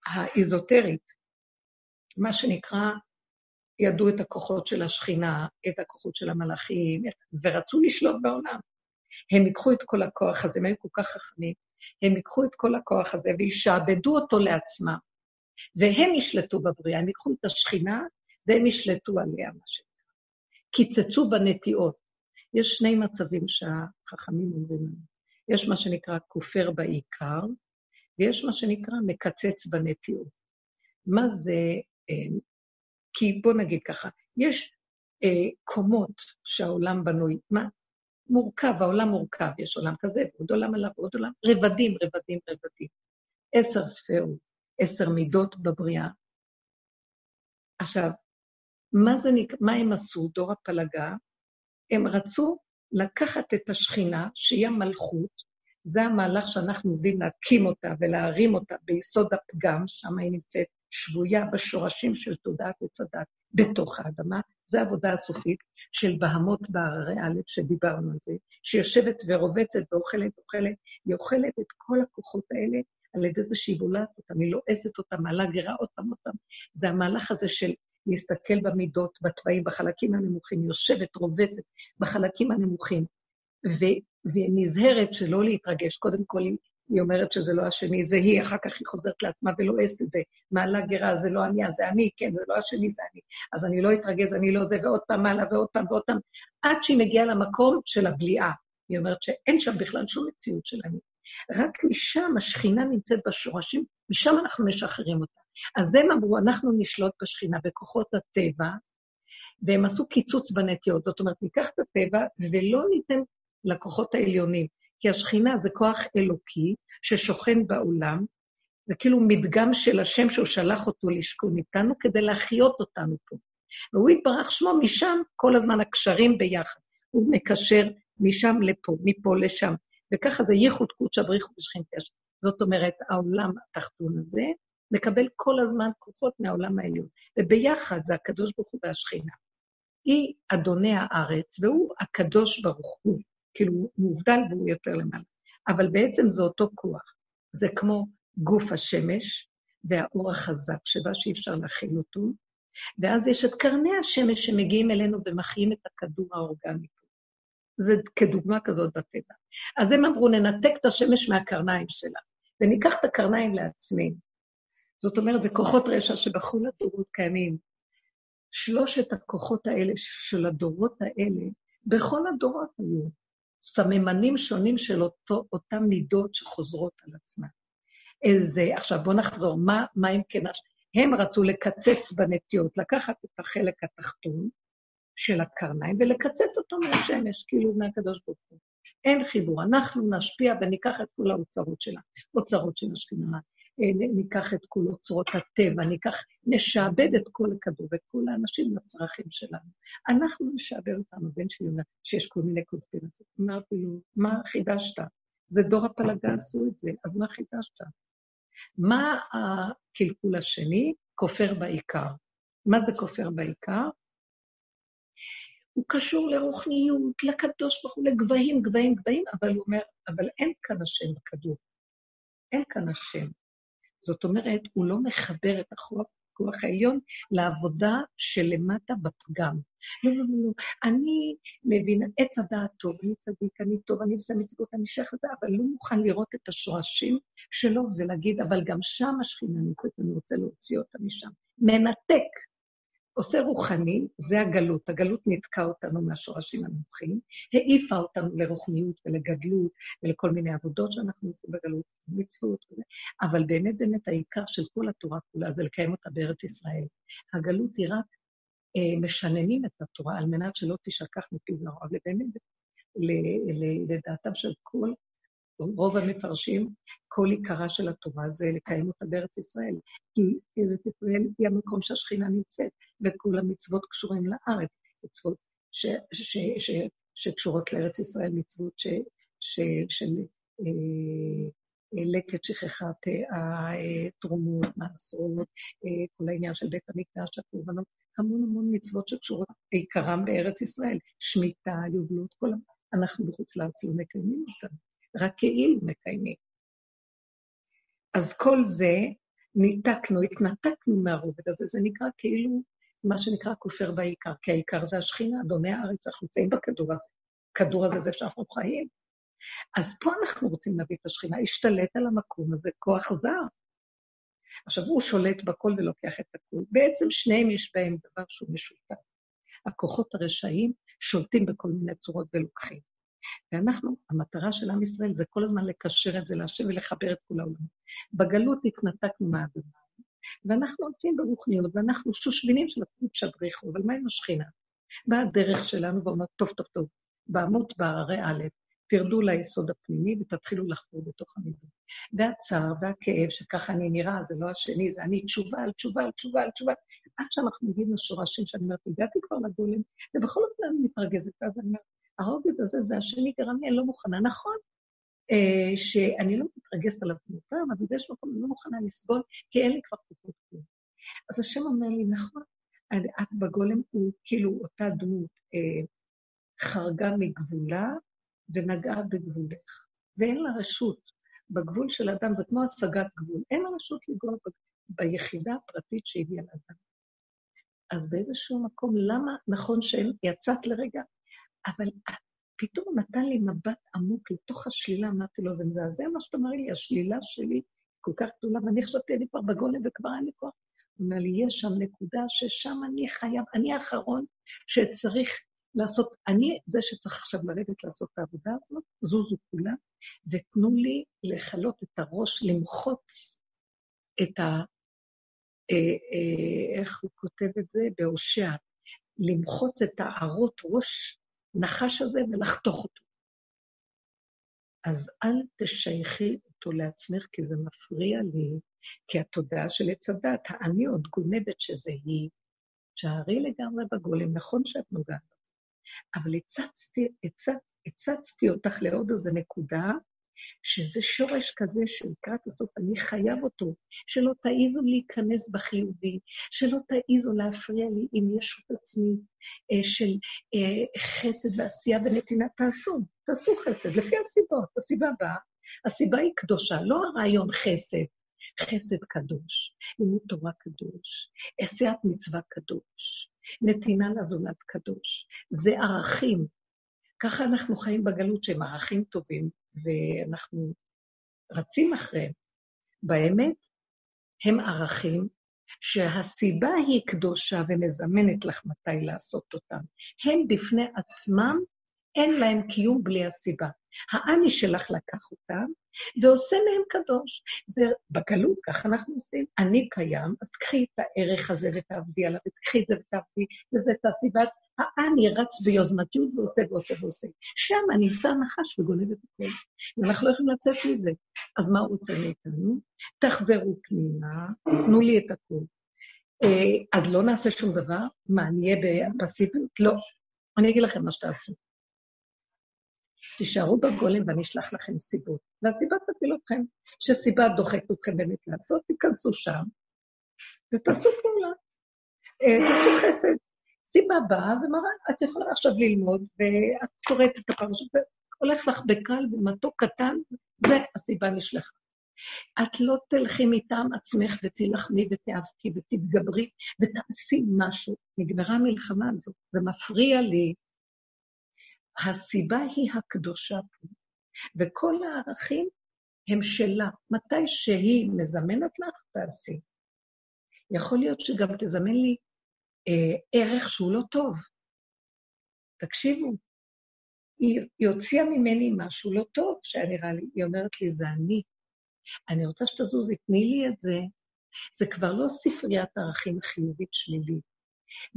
האזוטרית, מה שנקרא, ידעו את הכוחות של השכינה, את הכוחות של המלאכים, ורצו לשלוט בעולם. הם ייקחו את כל הכוח הזה, הם היו כל כך חכמים, הם ייקחו את כל הכוח הזה וישעבדו אותו לעצמם, והם ישלטו בבריאה, הם ייקחו את השכינה והם ישלטו עליה, מה שנקרא. קיצצו בנטיעות. יש שני מצבים שהחכמים אומרים לנו. יש מה שנקרא כופר בעיקר, ויש מה שנקרא מקצץ בנטיעות. מה זה, אה, כי בוא נגיד ככה, יש אה, קומות שהעולם בנוי, מה? מורכב, העולם מורכב, יש עולם כזה, ועוד עולם עליו, ועוד עולם, רבדים, רבדים, רבדים. עשר ספרות, עשר מידות בבריאה. עכשיו, מה, זה, מה הם עשו, דור הפלגה? הם רצו לקחת את השכינה, שהיא המלכות, זה המהלך שאנחנו עובדים להקים אותה ולהרים אותה ביסוד הפגם, שם היא נמצאת שבויה בשורשים של תודעת עץ הדת בתוך האדמה. זו העבודה הסופית של בהמות בהררי א', שדיברנו על זה, שיושבת ורובצת ואוכלת, אוכלת, היא אוכלת את כל הכוחות האלה על ידי זה שהיא בולעת אותם, היא לועסת אותם, מעלה גרה עוד פעם. זה המהלך הזה של להסתכל במידות, בתוואים, בחלקים הנמוכים, יושבת, רובצת בחלקים הנמוכים, ו- ונזהרת שלא להתרגש. קודם כל, היא אומרת שזה לא השני, זה היא, אחר כך היא חוזרת לעצמה ולועסת את זה. מעלה גרה, זה לא אני, אז זה אני, כן, זה לא השני, זה אני. אז אני לא אתרגז, אני לא זה, ועוד פעם מעלה, ועוד פעם ועוד פעם, עד שהיא מגיעה למקום של הבליעה. היא אומרת שאין שם בכלל שום מציאות של אני. רק משם השכינה נמצאת בשורשים, משם אנחנו משחררים אותה. אז הם אמרו, אנחנו נשלוט בשכינה, בכוחות הטבע, והם עשו קיצוץ בנטיות. זאת אומרת, ניקח את הטבע ולא ניתן לכוחות העליונים, כי השכינה זה כוח אלוקי ששוכן בעולם, זה כאילו מדגם של השם שהוא שלח אותו לשכון איתנו כדי להחיות אותנו פה. והוא יתברך שמו, משם כל הזמן הקשרים ביחד. הוא מקשר משם לפה, מפה לשם. וככה זה ייחוד קודשא בריחו בשכינתי השם. זאת אומרת, העולם התחתון הזה מקבל כל הזמן כוחות מהעולם העליון. וביחד זה הקדוש ברוך הוא והשכינה. היא אדוני הארץ, והוא הקדוש ברוך הוא. כאילו, מובדל והוא יותר למעלה. אבל בעצם זה אותו כוח. זה כמו גוף השמש, והאור החזק שבה שאי אפשר להכיל אותו, ואז יש את קרני השמש שמגיעים אלינו ומחיים את הכדור האורגני. זה כדוגמה כזאת בטבע. אז הם אמרו, ננתק את השמש מהקרניים שלה, וניקח את הקרניים לעצמנו. זאת אומרת, זה כוחות רשע שבכל הדורות קיימים. שלושת הכוחות האלה של הדורות האלה, בכל הדורות היו סממנים שונים של אותו, אותם מידות שחוזרות על עצמן. איזה, עכשיו בואו נחזור, מה, מה אם כן, הם רצו לקצץ בנטיות, לקחת את החלק התחתון של הקרניים ולקצץ אותו מהשמש, כאילו מהקדוש ברוך הוא. אין חיבור, אנחנו נשפיע וניקח את כל האוצרות שלה, אוצרות של השכינה, ניקח את כל אוצרות הטבע, ניקח, נשעבד את כל הכדור ואת כל האנשים לצרכים שלנו. אנחנו נשעבד אותנו, בן שלי אומר שיש כל מיני קונספירציות. אמרתי לו, מה חידשת? זה דור הפלגה עשו את זה, אז מה חידשת? מה הקלקול השני? כופר בעיקר. מה זה כופר בעיקר? הוא קשור לרוחניות, לקדוש ברוך הוא, לגבהים, גבהים, גבהים, אבל הוא אומר, אבל אין כאן השם בכדור. אין כאן השם. זאת אומרת, הוא לא מחבר את הכוח, הכוח העליון לעבודה שלמטה בפגם. לא, לא, לא, לא. אני מבינה, עץ הדעת טוב, אני צדיק, אני טוב, אני עושה מצוות, אני שייך לזה, אבל לא מוכן לראות את השורשים שלו ולהגיד, אבל גם שם השכינה נמצאת, אני רוצה להוציא אותה משם. מנתק. עושה רוחני, זה הגלות. הגלות ניתקה אותנו מהשורשים הנמוכים, העיפה אותנו לרוחניות ולגדלות ולכל מיני עבודות שאנחנו עושים בגלות, מצוות וזה, אבל באמת באמת העיקר של כל התורה כולה זה לקיים אותה בארץ ישראל. הגלות היא רק אה, משננים את התורה על מנת שלא תשכח מפיו לרוע, ובאמת, לדעתם של כל רוב המפרשים, כל עיקרה של התורה זה לקיים אותה בארץ ישראל. כי ארץ ישראל היא המקום שהשכינה נמצאת, וכל המצוות קשורים לארץ. מצוות ש, ש, ש, ש, שקשורות לארץ ישראל, מצוות ש, ש, של אה, לקט, שכחת אה, תרומות, מעשרות, אה, כל העניין של בית המקדש, הקורבנות, המון המון מצוות שקשורות עיקרם בארץ ישראל, שמיטה, יובלות, כל... אנחנו בחוץ לארץ לא מקיימים אותם. רק כאילו מקיימים. אז כל זה, ניתקנו, התנתקנו מהרובד הזה, זה נקרא כאילו מה שנקרא כופר בעיקר, כי העיקר זה השכינה, אדוני הארץ, אנחנו נמצאים בכדור הזה. הכדור הזה זה שאנחנו חיים. אז פה אנחנו רוצים להביא את השכינה, השתלט על המקום הזה כוח זר. עכשיו, הוא שולט בכל ולוקח את הכול. בעצם שניהם יש בהם דבר שהוא משותף. הכוחות הרשעים שולטים בכל מיני צורות ולוקחים. ואנחנו, המטרה של עם ישראל זה כל הזמן לקשר את זה להשם ולחבר את כל העולם. בגלות התנתקנו מהאדמה, ואנחנו הולכים ברוחניות, ואנחנו שושבינים של הקוד שבריחו, אבל מה עם השכינה? באה הדרך שלנו ואומרת, טוב, טוב, טוב, בעמות בהררי א', תרדו ליסוד הפנימי ותתחילו לחפור בתוך המידות. והצער והכאב, שככה אני נראה, זה לא השני, זה אני תשובה על תשובה על תשובה על תשובה, עד שאנחנו מגיעים לשורשים שאני אומרת, הגעתי כבר לגולם, ובכל אופן אני מתרגזת, אז אני אומרת, הרוגז הזה זה השני גרם לי, אני לא מוכנה. נכון אה, שאני לא מתרגזת עליו כמו פעם, אבל באיזשהו מקום אני לא מוכנה לסבול, כי אין לי כבר כוחות כלום. אז השם אומר לי, נכון, את בגולם הוא כאילו אותה דמות אה, חרגה מגבולה ונגעה בגבולך, ואין לה רשות. בגבול של אדם זה כמו השגת גבול, אין לה רשות לגוע ביחידה הפרטית שהגיעה לאדם. אז באיזשהו מקום, למה נכון שיצאת לרגע, אבל פתאום נתן לי מבט עמוק לתוך השלילה, אמרתי לו, זה מזעזע מה שאתה אומר לי, השלילה שלי כל כך גדולה, ואני חשבתי, אני כבר בגולם וכבר אין לי כוח. הוא אומר לי, יש שם נקודה ששם אני חייב, אני האחרון שצריך לעשות, אני זה שצריך עכשיו לרדת לעשות את העבודה הזאת, זוזו כולם, ותנו לי לכלות את הראש, למחוץ את ה... אה, אה, איך הוא כותב את זה? בהושע, למחוץ את הערות ראש הנחש הזה ולחתוך אותו. אז אל תשייכי אותו לעצמך, כי זה מפריע לי, כי התודעה של עץ הדת, האני עוד גונבת שזה היא, שערי לגמרי בגולם, נכון שאת נוגעת אבל הצצתי, הצצ, הצצתי אותך לעוד איזו נקודה, שזה שורש כזה שלקראת הסוף אני חייב אותו, שלא תעיזו להיכנס בחיובי, שלא תעיזו להפריע לי עם ישות עצמי אה, של אה, חסד ועשייה ונתינה. תעשו, תעשו חסד, לפי הסיבות. הסיבה הבאה, הסיבה היא קדושה, לא הרעיון חסד. חסד קדוש, לימוד תורה קדוש, עשיית מצווה קדוש, נתינה לזולת קדוש. זה ערכים. ככה אנחנו חיים בגלות שהם ערכים טובים, ואנחנו רצים אחריהם. באמת, הם ערכים שהסיבה היא קדושה ומזמנת לך מתי לעשות אותם. הם בפני עצמם, אין להם קיום בלי הסיבה. האני שלך לקח אותם, ועושה מהם קדוש. זה בגלות, ככה אנחנו עושים. אני קיים, אז קחי את הערך הזה ותעבדי עליו, ותקחי את זה ותעבדי, וזה תעשי, ואת האני רץ ביוזמתיות ועושה ועושה ועושה. שם נמצא הנחש וגונב את הכול. ואנחנו לא יכולים לצאת מזה. אז מה רוצה מאיתנו? תחזרו פנימה, תנו לי את הכול. אה, אז לא נעשה שום דבר? מה, נהיה בפסיביות? לא. אני אגיד לכם מה שתעשו. תישארו בגולם ואני אשלח לכם סיבות. והסיבה תפיל אתכם, שסיבה דוחקת אתכם באמת לעשות, תיכנסו שם ותעשו פעולה. אה, תעשו חסד. סיבה באה ומראה, את יכולה עכשיו ללמוד, ואת קוראת את הפרשות, והולך לך בקל ומתוק קטן, זה הסיבה נשלחה. את לא תלכי מטעם עצמך ותילחמי ותיאבקי ותתגברי ותעשי משהו. נגמרה המלחמה הזאת, זה מפריע לי. הסיבה היא הקדושה פה, וכל הערכים הם שלה. מתי שהיא מזמנת לך, תעשי. יכול להיות שגם תזמן לי ערך שהוא לא טוב. תקשיבו, היא, היא הוציאה ממני משהו לא טוב שהיה נראה לי, היא אומרת לי, זה אני. אני רוצה שתזוזי, תני לי את זה. זה כבר לא ספריית ערכים חיובית שלילית.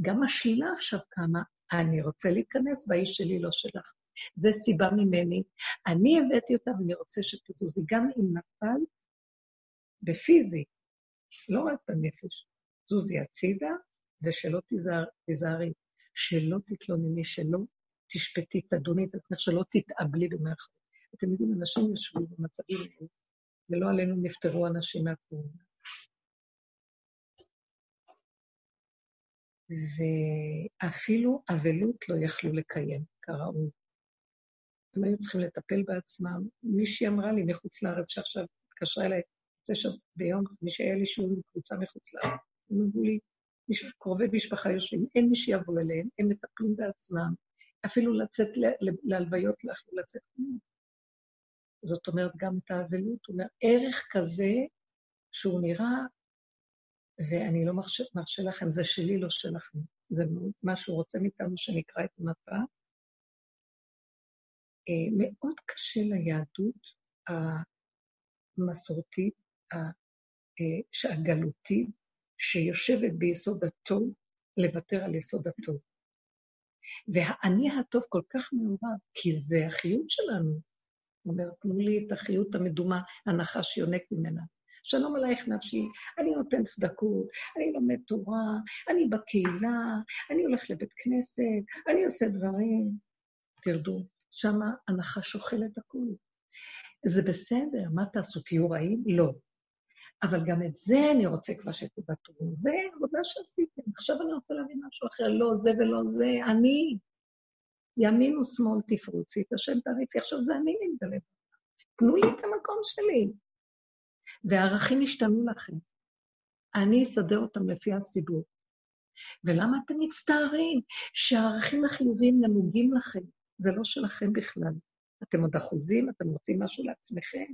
גם השלילה עכשיו קמה, אני רוצה להיכנס באיש שלי, לא שלך. זה סיבה ממני. אני הבאתי אותה ואני רוצה שתזוזי. גם אם נפלת, בפיזי, לא רק בנפש. זוזי הצידה, ושלא תיזהרי, שלא תתלונני, שלא תשפטי, תדוני את עצמך, שלא תתאבלי במערכות. אתם יודעים, אנשים יושבים במצבים האלה, ולא עלינו נפטרו אנשים מהקורונה. ואפילו אבלות לא יכלו לקיים כראוי. הם היו צריכים לטפל בעצמם. מישהי אמרה לי מחוץ לארץ, שעכשיו התקשרה אליי, שם ביום, מי שהיה לי שיעור עם קבוצה מחוץ לארץ, הם אמרו לי, קרובי משפחה יושבים, אין מי שיבוא אליהם, הם מטפלים בעצמם, אפילו לצאת להלוויות לא לצאת. זאת אומרת, גם את האבלות, הוא אומר, ערך כזה שהוא נראה, ואני לא מרשה, מרשה לכם, זה שלי, לא שלכם. זה מה שהוא רוצה מאיתנו שנקרא את המפה. אה, מאוד קשה ליהדות המסורתית, אה, הגלותית, שיושבת ביסוד הטוב, לוותר על יסוד הטוב. והאני הטוב כל כך מעורב, כי זה החיות שלנו. הוא אומר, תנו לי את החיות המדומה, הנחש יונק ממנה. שלום עלייך נפשי, אני נותן צדקות, אני לומד תורה, אני בקהילה, אני הולך לבית כנסת, אני עושה דברים. תרדו, שמה הנחש אוכל את הכול. זה בסדר, מה תעשו, תהיו רעים? לא. אבל גם את זה אני רוצה כבר שתוותרו. זה עבודה שעשיתם. עכשיו אני רוצה להבין משהו אחר. לא זה ולא זה, אני. ימין ושמאל תפרוצי, את השם תריצי. עכשיו זה אני מתגלה. תנו לי את המקום שלי. והערכים ישתנו לכם. אני אסדר אותם לפי הסיבור. ולמה אתם מצטערים שהערכים החיוביים נמוגים לכם? זה לא שלכם בכלל. אתם עוד אחוזים, אתם רוצים משהו לעצמכם?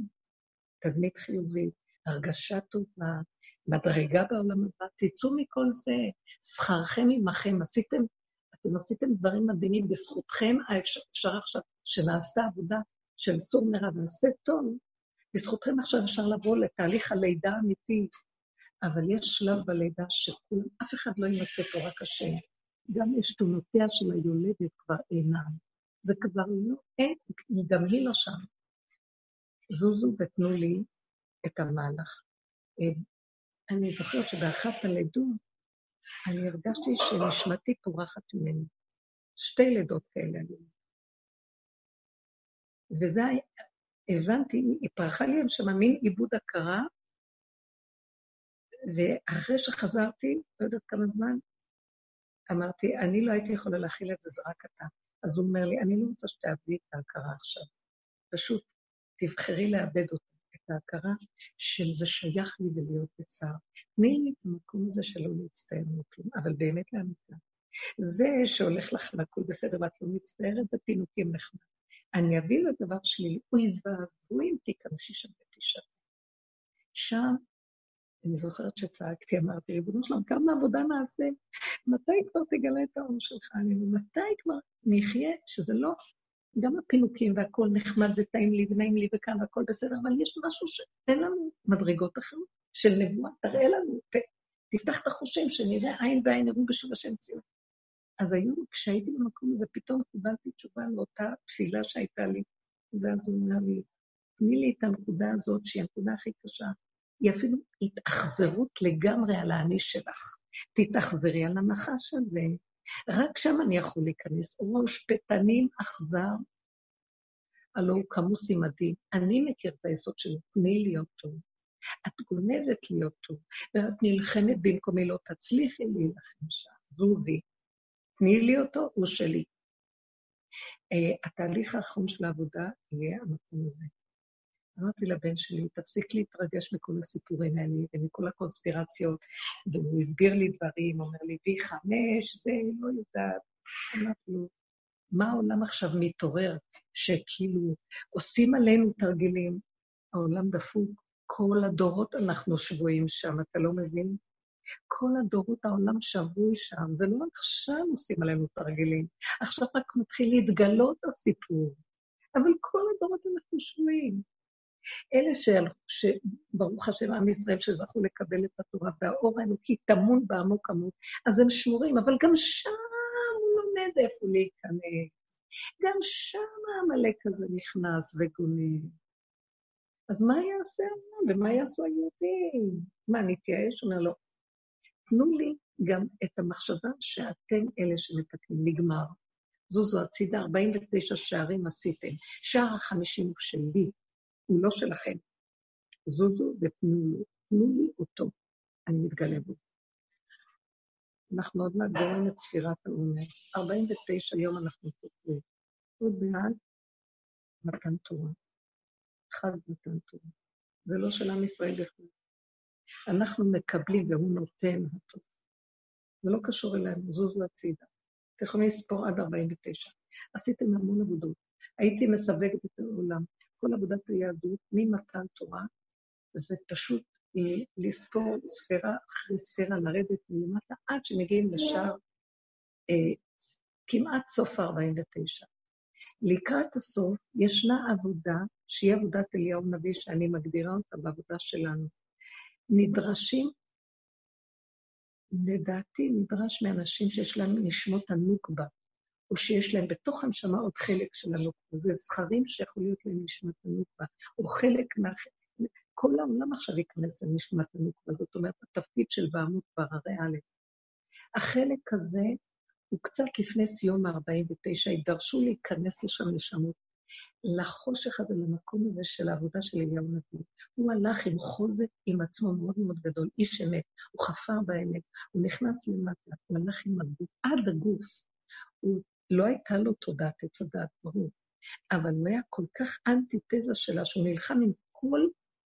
תדמית חיובית, הרגשה טובה, מדרגה בעולם הבא, תצאו מכל זה, שכרכם עמכם, עשיתם, אתם עשיתם דברים מדהימים, בזכותכם אפשר עכשיו, שנעשתה עבודה של סור מרע ועשה טוב, בזכותכם עכשיו אפשר לבוא לתהליך הלידה האמיתי, אבל יש שלב בלידה שכולם, אף אחד לא יימצא פה, רק השם. גם לשתונותיה של היולדת כבר אינם. זה כבר לא, אין, גם היא לא שם. זוזו ותנו לי את המהלך. אה, אני זוכרת שבאחת הלידות, אני הרגשתי שנשמתי פורחת ממני. שתי לידות כאלה היו. וזה, הבנתי, היא פרחה לי שם מין עיבוד הכרה, ואחרי שחזרתי, לא יודעת כמה זמן, אמרתי, אני לא הייתי יכולה להכיל את זה, זה רק אתה. אז הוא אומר לי, אני לא רוצה שתאבדי את ההכרה עכשיו. פשוט תבחרי לאבד אותה. ההכרה של זה שייך לי ולהיות בצער. תני לי את המקום הזה שלא להצטער מכלום, אבל באמת לאמיתה. זה שהולך לך והכול בסדר ואת לא מצטערת, זה פינוקים נחמד. אני אביא לדבר שלי, אוי ואבוי אם תיכנסי שם ותשאר. שם, אני זוכרת שצעקתי, אמרתי, ריבונו שלום, כמה עבודה נעשה? מתי כבר תגלה את האור שלך עלינו? מתי כבר נחיה שזה לא גם הפינוקים והכול נחמד וטעים לי ונעים לי וכאן והכול בסדר, אבל יש משהו שאין לנו מדרגות אחרות של נבואה, תראה לנו, תפתח את החושים, שנראה עין בעין יראו בשוב השם ציון. אז היום, כשהייתי במקום הזה, פתאום קיבלתי תשובה לאותה תפילה שהייתה לי, ואז הוא אומר לי, תני לי את הנקודה הזאת, שהיא הנקודה הכי קשה. היא אפילו התאכזרות לגמרי על האני שלך. תתאכזרי על הנחש הזה, רק שם אני יכול להיכנס. ראש פתנים אכזר, הלא הוא כמוס עמדי. אני מכיר את היסוד של תני להיות טוב. את גונבת להיות טוב, ואת נלחמת במקומי לא תצליחי להילחם שם. זוזי, תני לי אותו, הוא שלי. Uh, התהליך האחרון של העבודה יהיה המקום הזה. אמרתי לבן שלי, תפסיק להתרגש מכל הסיפורים האלה ומכל הקונספירציות, והוא הסביר לי דברים, אומר לי, וי חמש, זה לא יודעת. אמרתי לו, מה העולם עכשיו מתעורר, שכאילו עושים עלינו תרגילים? העולם דפוק, כל הדורות אנחנו שבויים שם, אתה לא מבין? כל הדורות העולם שבוי שם, זה לא עכשיו עושים עלינו תרגילים, עכשיו רק מתחיל להתגלות הסיפור. אבל כל הדורות אנחנו שבויים. אלה שברוך השם עם ישראל שזכו לקבל את התורה והאור האלוקי טמון בעמוק עמוק, אז הם שמורים, אבל גם שם הוא לומד איפה להיכנס. גם שם העמלק הזה נכנס וגונב. אז מה יעשה העם ומה יעשו היהודים? מה, נתייאש? אומר לו, לא. תנו לי גם את המחשבה שאתם אלה שמתקנים, נגמר. זוזו הצידה, 49 שערים עשיתם. שער החמישים הוא שלי, הוא לא שלכם. זוזו ותנו לי, תנו לי אותו, אני מתגלה בו. אנחנו עוד מעט גורמים את ספירת העומר. 49 יום אנחנו סופרים. עוד מעט מתן תורה. חג מתן תורה. זה לא של עם ישראל בכלל. אנחנו מקבלים והוא נותן אותו. זה לא קשור אלינו, זוזו הצידה. אתם יכולים לספור עד 49. עשיתם המון עבודות. הייתי מסווגת את העולם. כל עבודת היהדות ממתן תורה, זה פשוט לספור ספירה אחרי ספירה, לרדת מלמטה, עד שמגיעים לשער אה, כמעט סוף ה-49. לקראת הסוף ישנה עבודה, שהיא עבודת אליהו נביא, שאני מגדירה אותה בעבודה שלנו. נדרשים, לדעתי נדרש מאנשים שיש להם נשמות הנוקבה, או שיש להם בתוך הנשמה עוד חלק של הנוקבה. זה זכרים שיכול להיות להם נשמת הנוקבה, או חלק מה... כל העולם עכשיו ייכנס לנשמת הנוקבה, זאת אומרת, התפקיד של בעמוד בררי א'. החלק הזה הוא קצת לפני סיום ה-49, יידרשו להיכנס לשם נשמות, לחושך הזה, למקום הזה של העבודה של אליהו נביא. הוא הלך עם חוזק עם עצמו מאוד מאוד גדול, איש אמת, הוא חפר באמת, הוא נכנס למטה, הוא הלך עם הגוף, עד הגוף. הוא, לא הייתה לו תודעת עץ הדעת, ברור, אבל הוא היה כל כך אנטיתזה שלה, שהוא נלחם עם כל,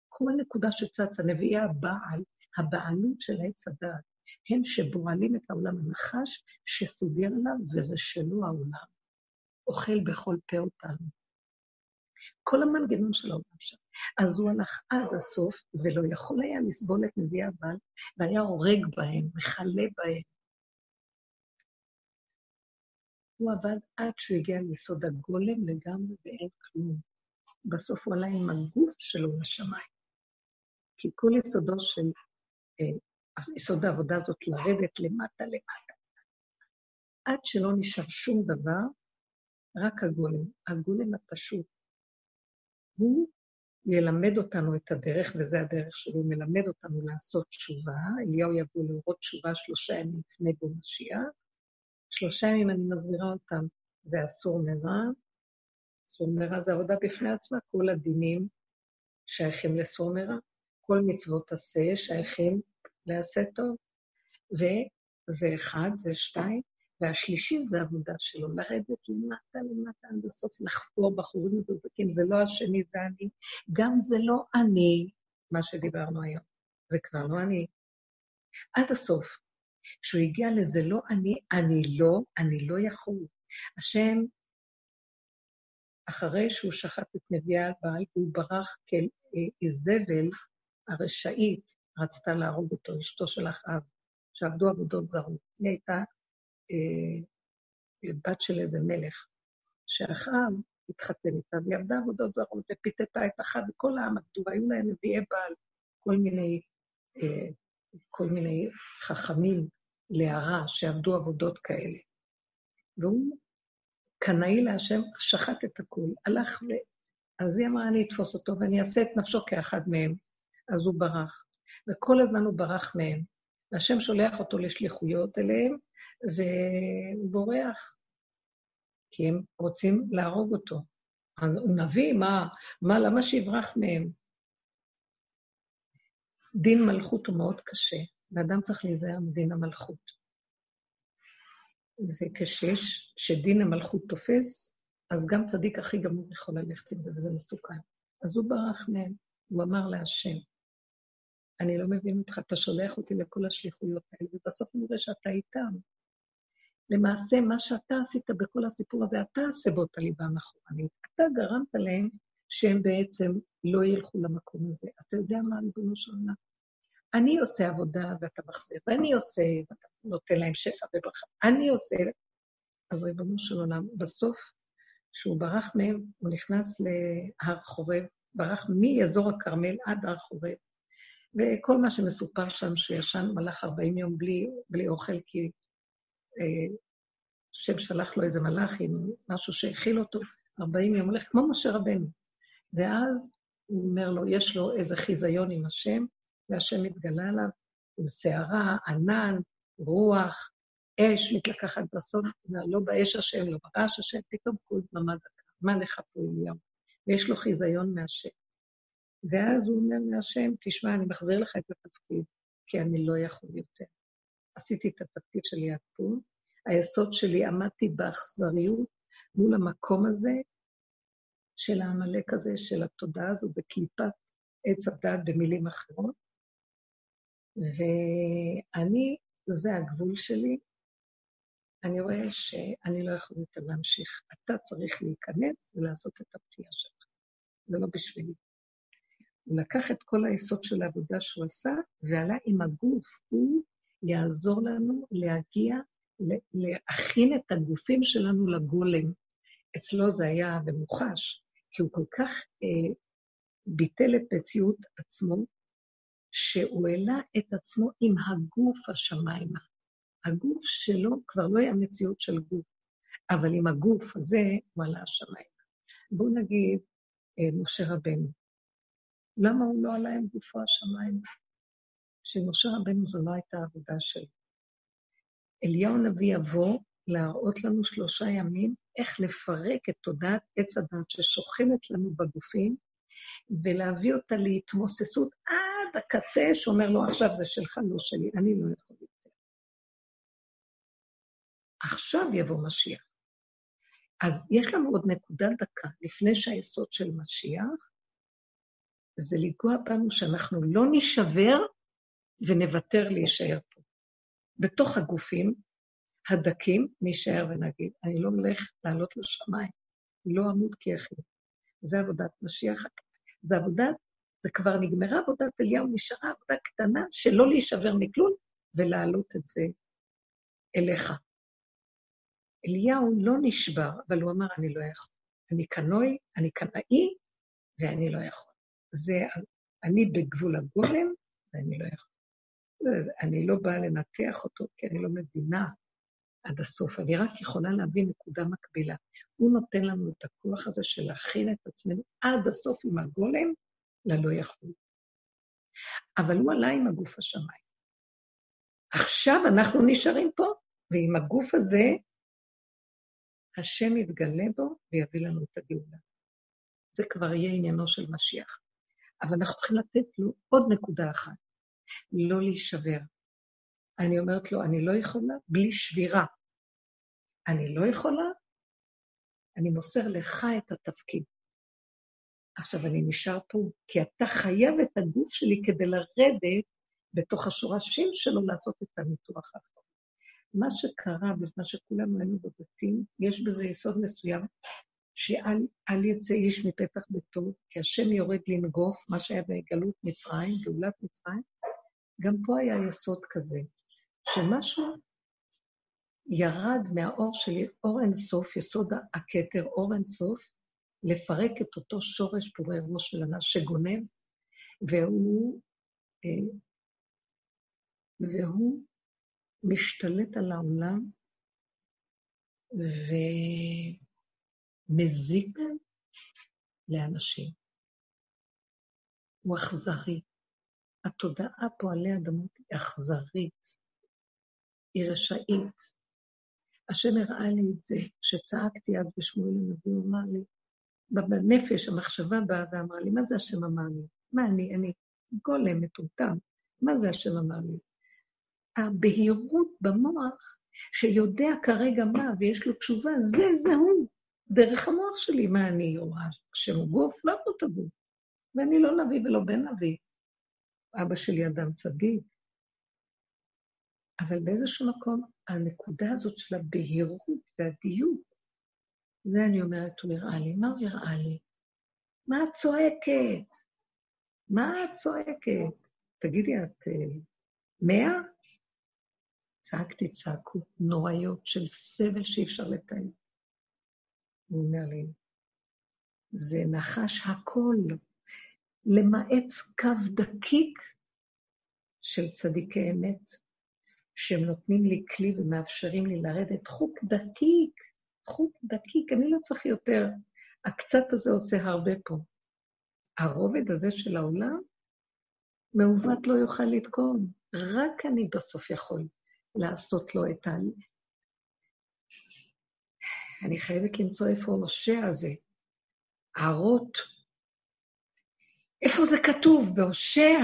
כל נקודה שצצה, נביאי הבעל, הבעלות של עץ הדעת. הם שבועלים את העולם הנחש, שסוגר עליו, וזה שלו העולם. אוכל בכל פה אותנו. כל המנגנון של העולם שם. אז הוא הלך עד הסוף, ולא יכול היה לסבול את נביאי הבעל, והיה הורג בהם, מכלה בהם. הוא עבד עד שהוא הגיע ליסוד הגולם לגמרי ואין כלום. בסוף הוא עלה עם הגוף שלו לשמיים. כי כל יסודו של אה, יסוד העבודה הזאת לרדת למטה למטה. עד שלא נשאר שום דבר, רק הגולם, הגולם הפשוט. הוא ילמד אותנו את הדרך, וזה הדרך שלו, הוא מלמד אותנו לעשות תשובה. אליהו יבוא להורות תשובה שלושה ימים לפני בו משיח. שלושה ימים אני מסבירה אותם, זה אסור מרע. אסור מרע זה עבודה בפני עצמה, כל הדינים שייכים לסור מרע, כל מצוות עשה שייכים לעשה טוב. וזה אחד, זה שתיים, והשלישי זה עבודה שלו, לרדת למטה למטה עד הסוף, לחפור בחורים מבולבקים, זה לא השני, זה אני. גם זה לא אני, מה שדיברנו היום, זה כבר לא אני. עד הסוף. כשהוא הגיע לזה לא אני, אני לא, אני לא יכול. השם, אחרי שהוא שחט את נביאי הבעל, הוא ברח כאיזבל הרשעית, רצתה להרוג אותו, אשתו של אחאב, שעבדו עבודות זרות. היא הייתה אה, בת של איזה מלך, שאחאב התחתן איתה, והיא עבדה עבודות זרות, ופיתתה את אחאב, וכל העם עבדו, והיו להם נביאי בעל, כל מיני, אה, כל מיני חכמים להרע, שעבדו עבודות כאלה. והוא, קנאי להשם, שחט את הכול, הלך ו... אז היא אמרה, אני אתפוס אותו ואני אעשה את נפשו כאחד מהם. אז הוא ברח. וכל הזמן הוא ברח מהם. והשם שולח אותו לשליחויות אליהם, והוא בורח, כי הם רוצים להרוג אותו. הוא נביא, מה, מה, למה שיברח מהם? דין מלכות הוא מאוד קשה, ואדם צריך להיזהר מדין המלכות. וכשיש, שדין המלכות תופס, אז גם צדיק הכי גמור יכול ללכת עם זה, וזה מסוכן. אז הוא ברח מהם, הוא אמר להשם, אני לא מבין אותך, אתה שולח אותי לכל השליחויות האלה, ובסוף אני רואה שאתה איתם. למעשה, מה שאתה עשית בכל הסיפור הזה, אתה הסיבות הליבה המאחורנית. אתה גרמת להם שהם בעצם לא ילכו למקום הזה. אתה יודע מה, ריבונו של עולם? אני עושה עבודה ואתה מחזיר, ואני עושה, ואתה נותן להם שפע וברכה. אני עושה... אז ריבונו של עולם, בסוף, כשהוא ברח מהם, הוא נכנס להר חורב, ברח מאזור הכרמל עד הר חורב, וכל מה שמסופר שם, שישן מלאך 40 יום בלי, בלי אוכל, כי אה, השם שלח לו איזה מלאך עם משהו שהכיל אותו, 40 יום הולך, כמו משה רבנו. ואז הוא אומר לו, יש לו איזה חיזיון עם השם, והשם מתגלה עליו עם סערה, ענן, רוח, אש מתלקחת בסוד, לא באש השם, לא ברעש השם, פתאום כל דממה דקה. מה לך פה אליהו? ויש לו חיזיון מהשם. ואז הוא אומר להשם, תשמע, אני מחזיר לך את התפקיד, כי אני לא יכול יותר. עשיתי את התפקיד שלי עד פה, היסוד שלי, עמדתי באכזריות מול המקום הזה של העמלק הזה, של התודעה הזו, בקליפת עץ הדת במילים אחרות. ואני, זה הגבול שלי, אני רואה שאני לא יכול יותר להמשיך. אתה צריך להיכנס ולעשות את הפתיעה שלך. זה לא בשבילי. הוא לקח את כל היסוד של העבודה שהוא עשה, ועלה עם הגוף, הוא יעזור לנו להגיע, להכין את הגופים שלנו לגולם. אצלו זה היה במוחש, כי הוא כל כך אה, ביטל את מציאות עצמו, שהוא העלה את עצמו עם הגוף השמיימה. הגוף שלו כבר לא היה מציאות של גוף, אבל עם הגוף הזה הוא עלה השמיימה. בואו נגיד, אה, משה רבנו, למה הוא לא עלה עם גופו השמיימה? שמשה רבנו זו לא הייתה עבודה שלו. אליהו הנביא יבוא להראות לנו שלושה ימים איך לפרק את תודעת עץ הדת ששוכנת לנו בגופים, ולהביא אותה להתמוססות עד הקצה, שאומר לו, עכשיו זה שלך, לא שלי, אני לא יכול יותר. עכשיו יבוא משיח. אז יש לנו עוד נקודה דקה לפני שהיסוד של משיח, זה לנגוע בנו שאנחנו לא נשבר ונוותר להישאר פה. בתוך הגופים הדקים נישאר ונגיד, אני לא הולך לעלות לשמיים, לא אמות כי אחי. זה עבודת משיח. זה עבודה, זה כבר נגמרה עבודת אליהו, נשארה עבודה קטנה שלא להישבר מכלום ולהעלות את זה אליך. אליהו לא נשבר, אבל הוא אמר, אני לא יכול. אני קנוי, אני קנאי, ואני לא יכול. זה, אני בגבול הגולם, ואני לא יכול. אני לא באה לנתח אותו, כי אני לא מבינה עד הסוף. אני רק יכולה להביא נקודה מקבילה. הוא נותן לנו את הכוח הזה של להכין את עצמנו עד הסוף עם הגולם ללא יכול. אבל הוא עלה עם הגוף השמיים. עכשיו אנחנו נשארים פה, ועם הגוף הזה, השם יתגלה בו ויביא לנו את הגאולה. זה כבר יהיה עניינו של משיח. אבל אנחנו צריכים לתת לו עוד נקודה אחת, לא להישבר. אני אומרת לו, אני לא יכולה בלי שבירה. אני לא יכולה, אני מוסר לך את התפקיד. עכשיו, אני נשאר פה, כי אתה חייב את הגוף שלי כדי לרדת בתוך השורשים שלו לעשות את הניתוח האחרון. מה שקרה בזמן שכולנו היינו בבתים, יש בזה יסוד מסוים, שאל יצא איש מפתח ביתו, כי השם יורד לנגוף, מה שהיה בגלות מצרים, גאולת מצרים, גם פה היה יסוד כזה, שמשהו ירד מהאור של אור אינסוף, יסוד הכתר, אור אינסוף, לפרק את אותו שורש פורי ראש של הנס שגונב, והוא, אה, והוא משתלט על העולם ומזיק לאנשים. הוא אכזרי. התודעה פה עלי אדמות היא אכזרית, היא רשאית. השם הראה לי את זה, כשצעקתי אז בשמואל הנביא, הוא אמר לי, בנפש המחשבה באה ואמרה לי, מה זה השם אמר לי? מה אני, אני גולם מטומטם, מה זה השם אמר לי? הבהירות במוח, שיודע כרגע מה ויש לו תשובה, זה, זה הוא, דרך המוח שלי. מה אני רואה? השם הוא גוף? לא אותו גוף. ואני לא נביא ולא בן נביא. אבא שלי אדם צדיק. אבל באיזשהו מקום, הנקודה הזאת של הבהירות והדיוק, זה אני אומרת, הוא הראה לי. מה הוא הראה לי? מה את צועקת? מה את צועקת? תגידי, את אה, מאה? צעקתי צעקות נוראיות של סבל שאי אפשר לתאר. הוא אומר לי, זה נחש הכל, למעט קו דקיק של צדיקי אמת, שהם נותנים לי כלי ומאפשרים לי לרדת חוק דקיק, חוק דקיק, אני לא צריך יותר. הקצת הזה עושה הרבה פה. הרובד הזה של העולם, מעוות לא יוכל לתקון, רק אני בסוף יכול לעשות לו את ה... אני חייבת למצוא איפה הושע הזה, הערות. איפה זה כתוב? בהושע.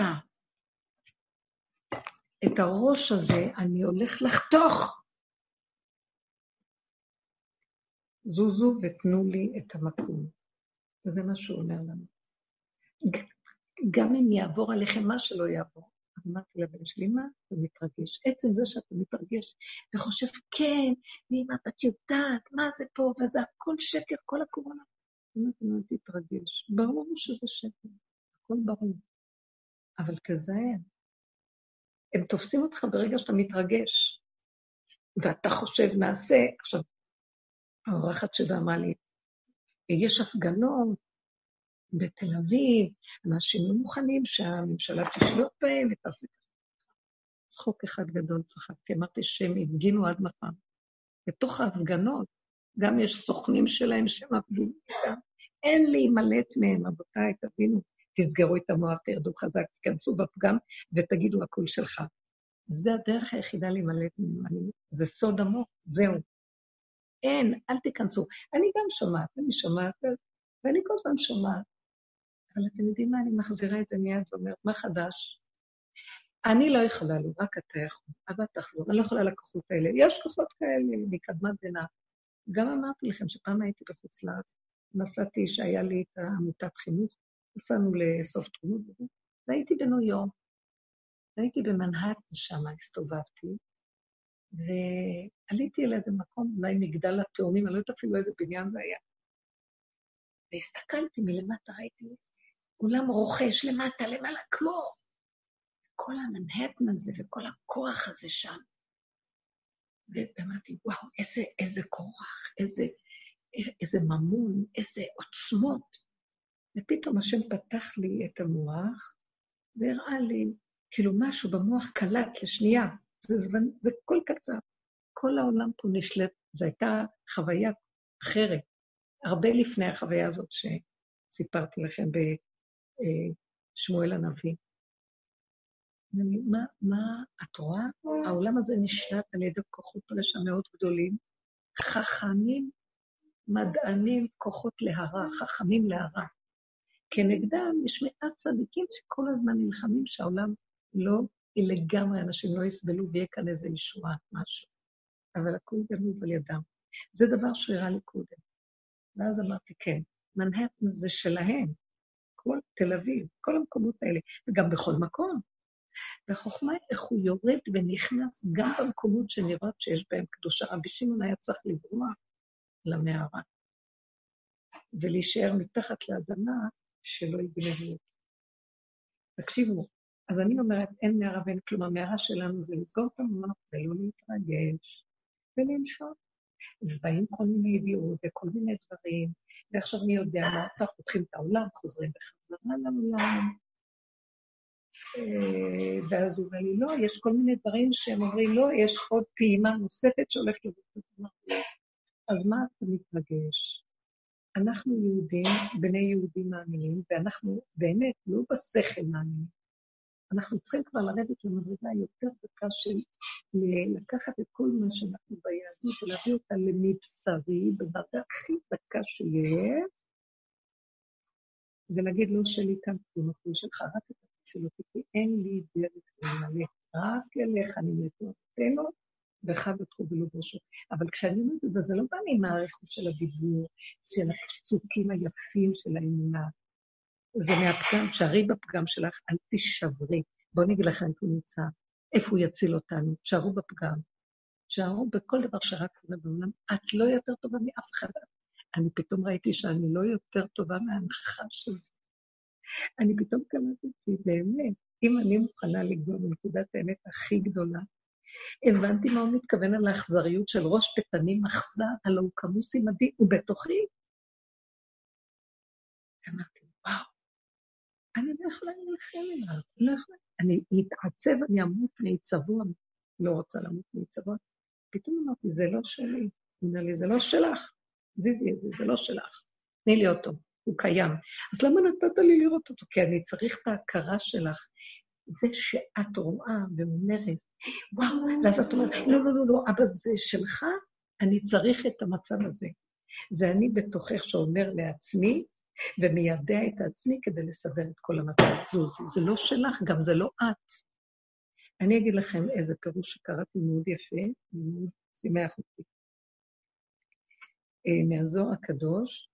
את הראש הזה אני הולך לחתוך. זוזו ותנו לי את המקום. וזה מה שהוא אומר לנו. גם אם יעבור עליכם מה שלא יעבור. אמרתי לבן שלי, מה אתה מתרגש? עצם זה שאתה מתרגש וחושב, כן, ואמא, את יודעת, מה זה פה, וזה הכל שקר, כל הקורונה. אמרתי לו, תתרגש. ברור שזה שקר, הכל ברור. אבל תזהה. הם תופסים אותך ברגע שאתה מתרגש, ואתה חושב, נעשה. עכשיו, האורחת שבה אמרה לי, יש הפגנות בתל אביב, אנשים לא מוכנים שהממשלה תשלוט בהם ותעשה צחוק אחד גדול צחקתי, אמרתי שהם הפגינו עד מחר. בתוך ההפגנות גם יש סוכנים שלהם שמפגינים איתם. אין להימלט מהם, רבותיי, תבינו, תסגרו את המוח, תרדו חזק, תיכנסו בפגם ותגידו הכול שלך. זה הדרך היחידה להימלט ממנו, זה סוד עמוק, זהו. אין, אל תיכנסו. אני גם שומעת, אני שומעת, ואני כל פעם שומעת. אבל אתם יודעים מה, אני מחזירה את זה מיד ואומרת, מה חדש? אני לא יכולה לו, רק אתה יכול. אבל תחזור, אני לא יכולה לכוחות האלה. יש כוחות כאלה מקדמת דנא. גם אמרתי לכם שפעם הייתי בחוץ לארץ, נסעתי, שהיה לי את העמותת חינוך, נסענו לאסוף תרומות, והייתי בניו יורק. והייתי במנהטן שם, הסתובבתי, ועליתי אל איזה מקום, אולי מגדל התאומים, אני לא יודעת אפילו איזה בניין זה היה. והסתכלתי מלמטה, ראיתי אולם רוכש למטה, למעלה, כמו כל המנהטן הזה וכל הכוח הזה שם. ואמרתי, וואו, איזה, איזה כוח, איזה, איזה ממון, איזה עוצמות. ופתאום השם פתח לי את המוח והראה לי, כאילו משהו במוח קלט לשנייה. זה, זמן, זה כל קצר. כל העולם פה נשלט, זו הייתה חוויה אחרת, הרבה לפני החוויה הזאת שסיפרתי לכם בשמואל הנביא. מה, מה את רואה? העולם הזה נשלט על ידי כוחות רשע מאוד גדולים, חכמים, מדענים, כוחות להרע, חכמים להרע. כנגדם יש מעט צדיקים שכל הזמן נלחמים שהעולם לא לגמרי, אנשים לא יסבלו ויהיה כאן איזו ישועה, משהו. אבל הכול גנוב על ידם. זה דבר שהראה לי קודם. ואז אמרתי, כן, מנהטן זה שלהם, כל תל אביב, כל המקומות האלה, וגם בכל מקום. והחוכמה היא איך הוא יורד ונכנס גם במקומות שנראות שיש בהם קדושה. רבי שמעון היה צריך לברוח למערה, ולהישאר מתחת לאדמה שלא יגנבו. תקשיבו, אז אני אומרת, אין מערה ואין כלום, המערה שלנו זה לסגור את המוח ולא להתרגש ולמשוך. ובאים כל מיני ידיעות וכל מיני דברים, ועכשיו מי יודע מה, עכשיו פותחים את העולם, חוזרים בחזרה לעולם. אה, ואז הוא אומר לי, לא, יש כל מיני דברים שהם אומרים, לא, יש עוד פעימה נוספת שהולכת לבוא. אז מה אתה מתרגש? אנחנו יהודים, בני יהודים מאמינים, ואנחנו באמת לא בשכל מאמינים. אנחנו צריכים כבר לרדת למדרגה יותר דקה של לקחת את כל מה שאנחנו ביהדות ולהביא אותה למבשרי, בדרגה הכי דקה שיש, ולהגיד לא שלי כאן כלום, הכול שלך, רק את שלו, כי אין לי דרך למלא, רק אליך אני מתורתנו, ואחד בתחום ולא בראשו. אבל כשאני אומרת את זה, זה לא בא מהאריכות של הדיבור, של הפסוקים היפים של האמונה, זה מהפגם, תשארי בפגם שלך, אל תישברי. בואו אני אגיד לכם איפה הוא נמצא, איפה הוא יציל אותנו. תשארו בפגם. תשארו בכל דבר שרק קורה בעולם. את לא יותר טובה מאף אחד. אני פתאום ראיתי שאני לא יותר טובה מהנחש הזה. אני פתאום קלטתי, באמת, אם אני מוכנה לגוע בנקודת האמת הכי גדולה, הבנתי מה הוא מתכוון על האכזריות של ראש פתנים אכזר, הלא הוא כמוס עמדי, הוא בתוכי. אמרתי, וואו, אני לא יכולה להילחם אליו, לא יכולה. אני מתעצב, אני אמות מעיצבון, לא רוצה למות מעיצבון. פתאום אמרתי, זה לא שלי. אומר לי, זה לא שלך. זיזי זה, זה לא שלך. תני לי אותו, הוא קיים. אז למה נתת לי לראות אותו? כי אני צריך את ההכרה שלך. זה שאת רואה ואומרת, וואו, ואז את אומרת, לא, לא, לא, לא, אבא, זה שלך, אני צריך את המצב הזה. זה אני בתוכך שאומר לעצמי, ומיידע את עצמי כדי לסדר את כל המצב. זוזי, זה לא שלך, גם זה לא את. אני אגיד לכם איזה פירוש שקראתי מאוד יפה, מאוד שימח אותי. אה, מהזוהר הקדוש,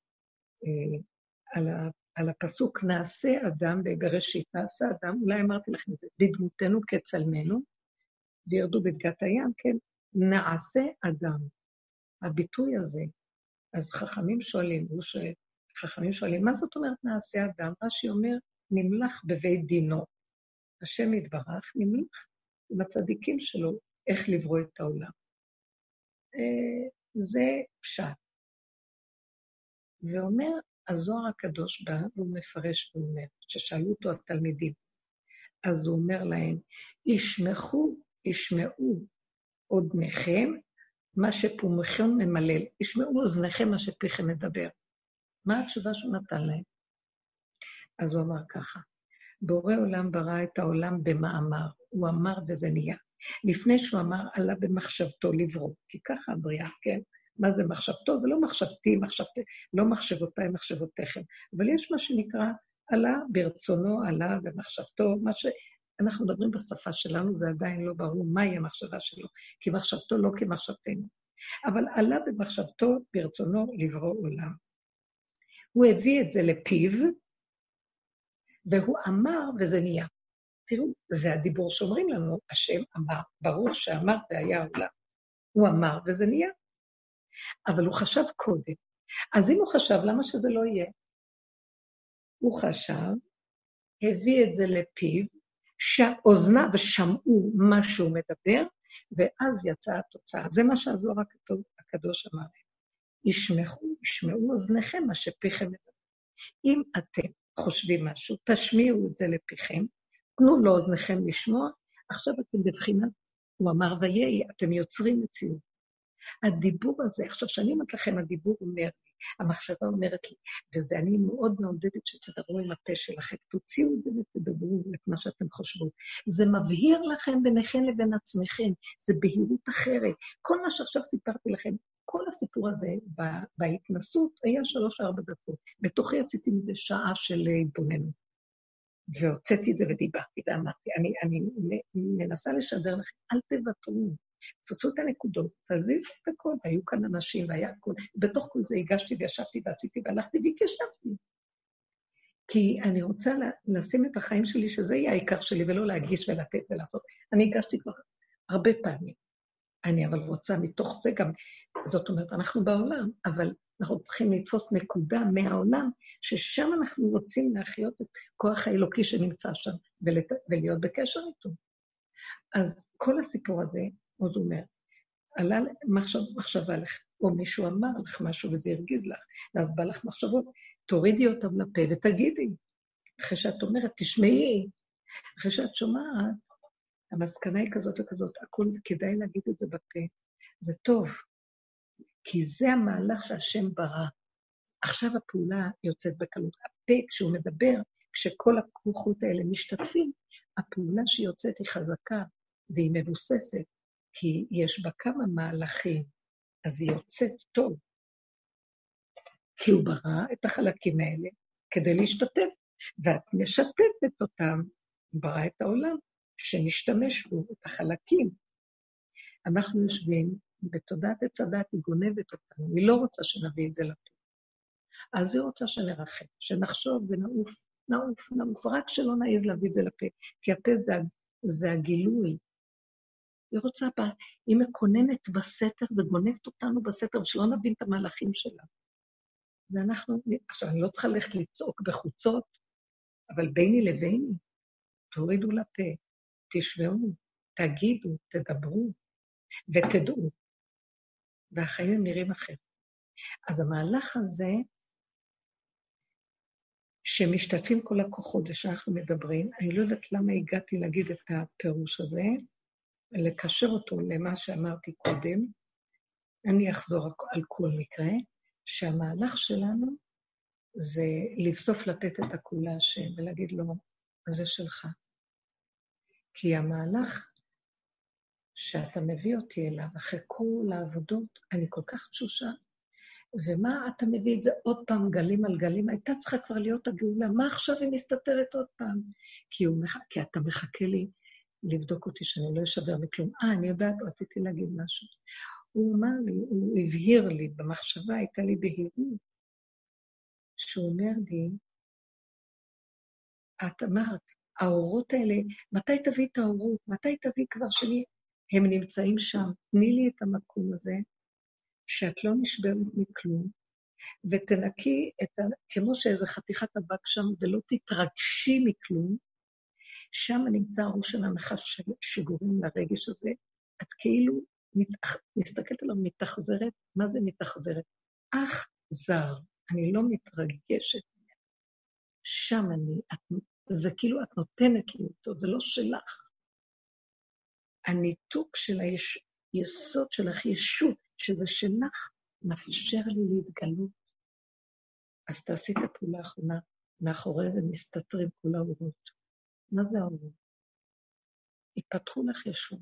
אה, על, על הפסוק נעשה אדם בראשית, נעשה אדם, אולי אמרתי לכם את זה, בדמותנו כצלמנו, וירדו בדגת הים, כן, נעשה אדם. הביטוי הזה, אז חכמים שואלים, הוא שואל, חכמים שואלים, מה זאת אומרת נעשה אדם? רש"י אומר, נמלח בבית דינו. השם יתברך נמלח עם הצדיקים שלו איך לברוא את העולם. אה, זה פשט. ואומר, הזוהר הקדוש בא, והוא מפרש ואומר, ששאלו אותו התלמידים, אז הוא אומר להם, ישמחו, ישמעו אוזניכם מה שפומכם ממלל, ישמעו אוזניכם מה שפיכם מדבר. מה התשובה שהוא נתן להם? אז הוא אמר ככה, בורא עולם ברא את העולם במאמר, הוא אמר וזה נהיה. לפני שהוא אמר, עלה במחשבתו לברוא, כי ככה הבריאה, כן? מה זה מחשבתו? זה לא מחשבתי, מחשבתי, לא מחשבותיי, מחשבותיכם. אבל יש מה שנקרא, עלה ברצונו, עלה במחשבתו, מה שאנחנו מדברים בשפה שלנו, זה עדיין לא ברור מהי המחשבה שלו, כי מחשבתו לא כמחשבתנו. אבל עלה במחשבתו, ברצונו לברוא עולם. הוא הביא את זה לפיו, והוא אמר וזה נהיה. תראו, זה הדיבור שאומרים לנו, השם אמר, ברור שאמר והיה עולם. הוא אמר וזה נהיה. אבל הוא חשב קודם. אז אם הוא חשב, למה שזה לא יהיה? הוא חשב, הביא את זה לפיו, שאוזניו שמעו מה שהוא מדבר, ואז יצאה התוצאה. זה מה שהזוהר הקדוש אמר להם. ישמעו, ישמעו אוזניכם מה שפיכם מדבר. אם אתם חושבים משהו, תשמיעו את זה לפיכם, תנו לאוזניכם לשמוע, עכשיו אתם בבחינת, הוא אמר ויהי, אתם יוצרים מציאות. הדיבור הזה, עכשיו, כשאני אומרת לכם, הדיבור אומר לי, המחשבה אומרת לי, וזה אני מאוד מעודדת שתדברו עם הפה שלכם, תוציאו את זה ותדברו את מה שאתם חושבות. זה מבהיר לכם ביניכם לבין עצמכם, זה בהירות אחרת. כל מה שעכשיו סיפרתי לכם, כל הסיפור הזה בהתנסות היה שלוש-ארבע דקות. בתוכי עשיתי מזה שעה של התבוננות. והוצאתי את זה ודיברתי ואמרתי, אני, אני מנסה לשדר לכם, אל תוותרו, תפסו את הנקודות, תזיזו את הכל, היו כאן אנשים והיה הכול. בתוך כל זה הגשתי וישבתי ועשיתי והלכתי והתיישבתי. כי אני רוצה לשים את החיים שלי, שזה יהיה העיקר שלי, ולא להגיש ולתת ולעשות. אני הגשתי כבר הרבה פעמים. אני אבל רוצה מתוך זה גם, זאת אומרת, אנחנו בעולם, אבל אנחנו צריכים לתפוס נקודה מהעולם, ששם אנחנו רוצים להחיות את כוח האלוקי שנמצא שם. ולהיות בקשר איתו. אז כל הסיפור הזה, עוד אומר, עלה מחשב, מחשבה לך, או מישהו אמר לך משהו וזה הרגיז לך, ואז בא לך מחשבות, תורידי אותם לפה ותגידי. אחרי שאת אומרת, תשמעי. אחרי שאת שומעת, המסקנה היא כזאת וכזאת, הכול כדאי להגיד את זה בפה. זה טוב, כי זה המהלך שהשם ברא. עכשיו הפעולה יוצאת בקלות. הפה, כשהוא מדבר, כשכל הכוחות האלה משתתפים, הפעולה שיוצאת היא חזקה והיא מבוססת, כי יש בה כמה מהלכים, אז היא יוצאת טוב. כי הוא ברא את החלקים האלה כדי להשתתף, ואת משתפת אותם, הוא ברא את העולם, שנשתמש בו, את החלקים. אנחנו יושבים בתודעת עץ הדת היא גונבת אותנו, היא לא רוצה שנביא את זה לפה. אז היא רוצה שנרחם, שנחשוב ונעוף, נעוף, נעוף, רק שלא נעז להביא את זה לפה, כי הפה זה, זה הגילוי. היא רוצה, היא מקוננת בסתר וגונבת אותנו בסתר, ושלא נבין את המהלכים שלה. ואנחנו, עכשיו, אני לא צריכה ללכת לצעוק בחוצות, אבל ביני לביני, תורידו לפה, תשמעו, תגידו, תדברו, ותדעו. והחיים הם נראים אחרת. אז המהלך הזה, שמשתתפים כל הכוחות ושאנחנו מדברים, אני לא יודעת למה הגעתי להגיד את הפירוש הזה, לקשר אותו למה שאמרתי קודם, אני אחזור על כל מקרה, שהמהלך שלנו זה לבסוף לתת את הכול להשם ולהגיד לו, זה שלך. כי המהלך שאתה מביא אותי אליו, אחרי כל העבודות, אני כל כך תשושה, ומה אתה מביא את זה עוד פעם, גלים על גלים? הייתה צריכה כבר להיות הגאולה, מה עכשיו היא מסתתרת עוד פעם? כי, מח... כי אתה מחכה לי לבדוק אותי שאני לא אשבר מכלום. אה, אני יודעת, רציתי להגיד משהו. הוא אמר לי, הוא הבהיר לי, במחשבה הייתה לי בהירות, שהוא אומר לי, את אמרת, האורות האלה, מתי תביא את האורות? מתי תביא כבר שני? הם נמצאים שם. תני לי את המקום הזה, שאת לא נשברת מכלום, ותנקי את ה... כמו שאיזה חתיכת אבק שם, ולא תתרגשי מכלום, שם נמצא ראש הנחש שגורם לרגש הזה. את כאילו מתאח... מסתכלת עליו מתאכזרת, מה זה מתאכזרת? אך זר, אני לא מתרגשת שם אני, את, זה כאילו את נותנת לי אותו, זה לא שלך. הניתוק של היסוד שלך, ישות, שזה שלך, מאפשר לי להתגלות. אז תעשי את הפעולה האחרונה, מאחורי זה מסתתרים כל האורות. מה זה האורות? יפתחו לך ישוב.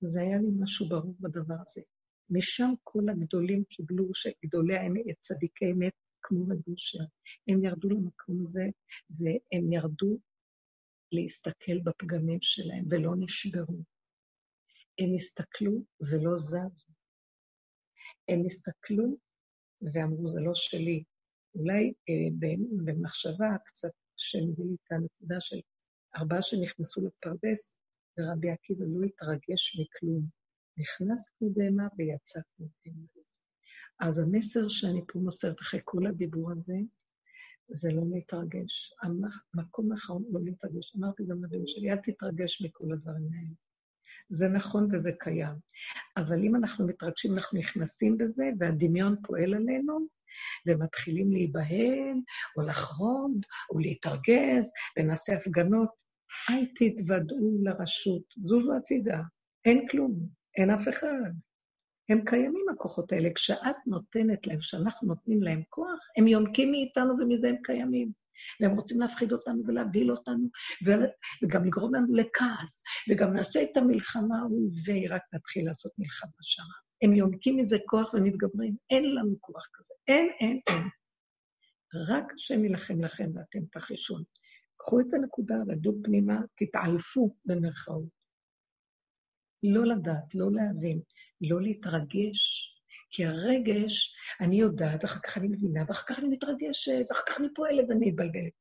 זה היה לי משהו ברור בדבר הזה. משם כל הגדולים קיבלו, שגדולי האמת, צדיקי אמת, כמו רבושר, הם ירדו למקום הזה, והם ירדו להסתכל בפגמים שלהם, ולא נשברו. הם הסתכלו ולא זזו. הם הסתכלו ואמרו, זה לא שלי. אולי אה, במחשבה קצת שמביא לי את הנקודה של ארבעה שנכנסו לפרדס, ורבי עקיבא לא התרגש מכלום. נכנס בהמה ויצא בהמה. אז המסר שאני פה מוסרת אחרי כל הדיבור הזה, זה לא להתרגש. המקום האחרון לא להתרגש. אמרתי גם לבן שלי, אל תתרגש מכל הדברים האלה. זה נכון וזה קיים. אבל אם אנחנו מתרגשים, אנחנו נכנסים בזה, והדמיון פועל עלינו, ומתחילים להיבהל, או לחרוד, או להתרגז, ונעשה הפגנות. אל תתוודעו לרשות, זוזו הצידה, אין כלום, אין אף אחד. הם קיימים, הכוחות האלה. כשאת נותנת להם, כשאנחנו נותנים להם כוח, הם יונקים מאיתנו ומזה הם קיימים. והם רוצים להפחיד אותנו ולהבהיל אותנו, וגם לגרום לנו לכעס, וגם נעשה את המלחמה, ורק נתחיל לעשות מלחמה שם. הם יונקים מזה כוח ומתגברים. אין לנו כוח כזה. אין, אין, אין. רק השם יילחם לכם ואתם תחשון. קחו את הנקודה, רדו פנימה, תתעלפו במרכאות. לא לדעת, לא להבין, לא להתרגש, כי הרגש, אני יודעת, אחר כך אני מבינה, ואחר כך אני מתרגשת, ואחר כך אני פועלת ואני מתבלבלת.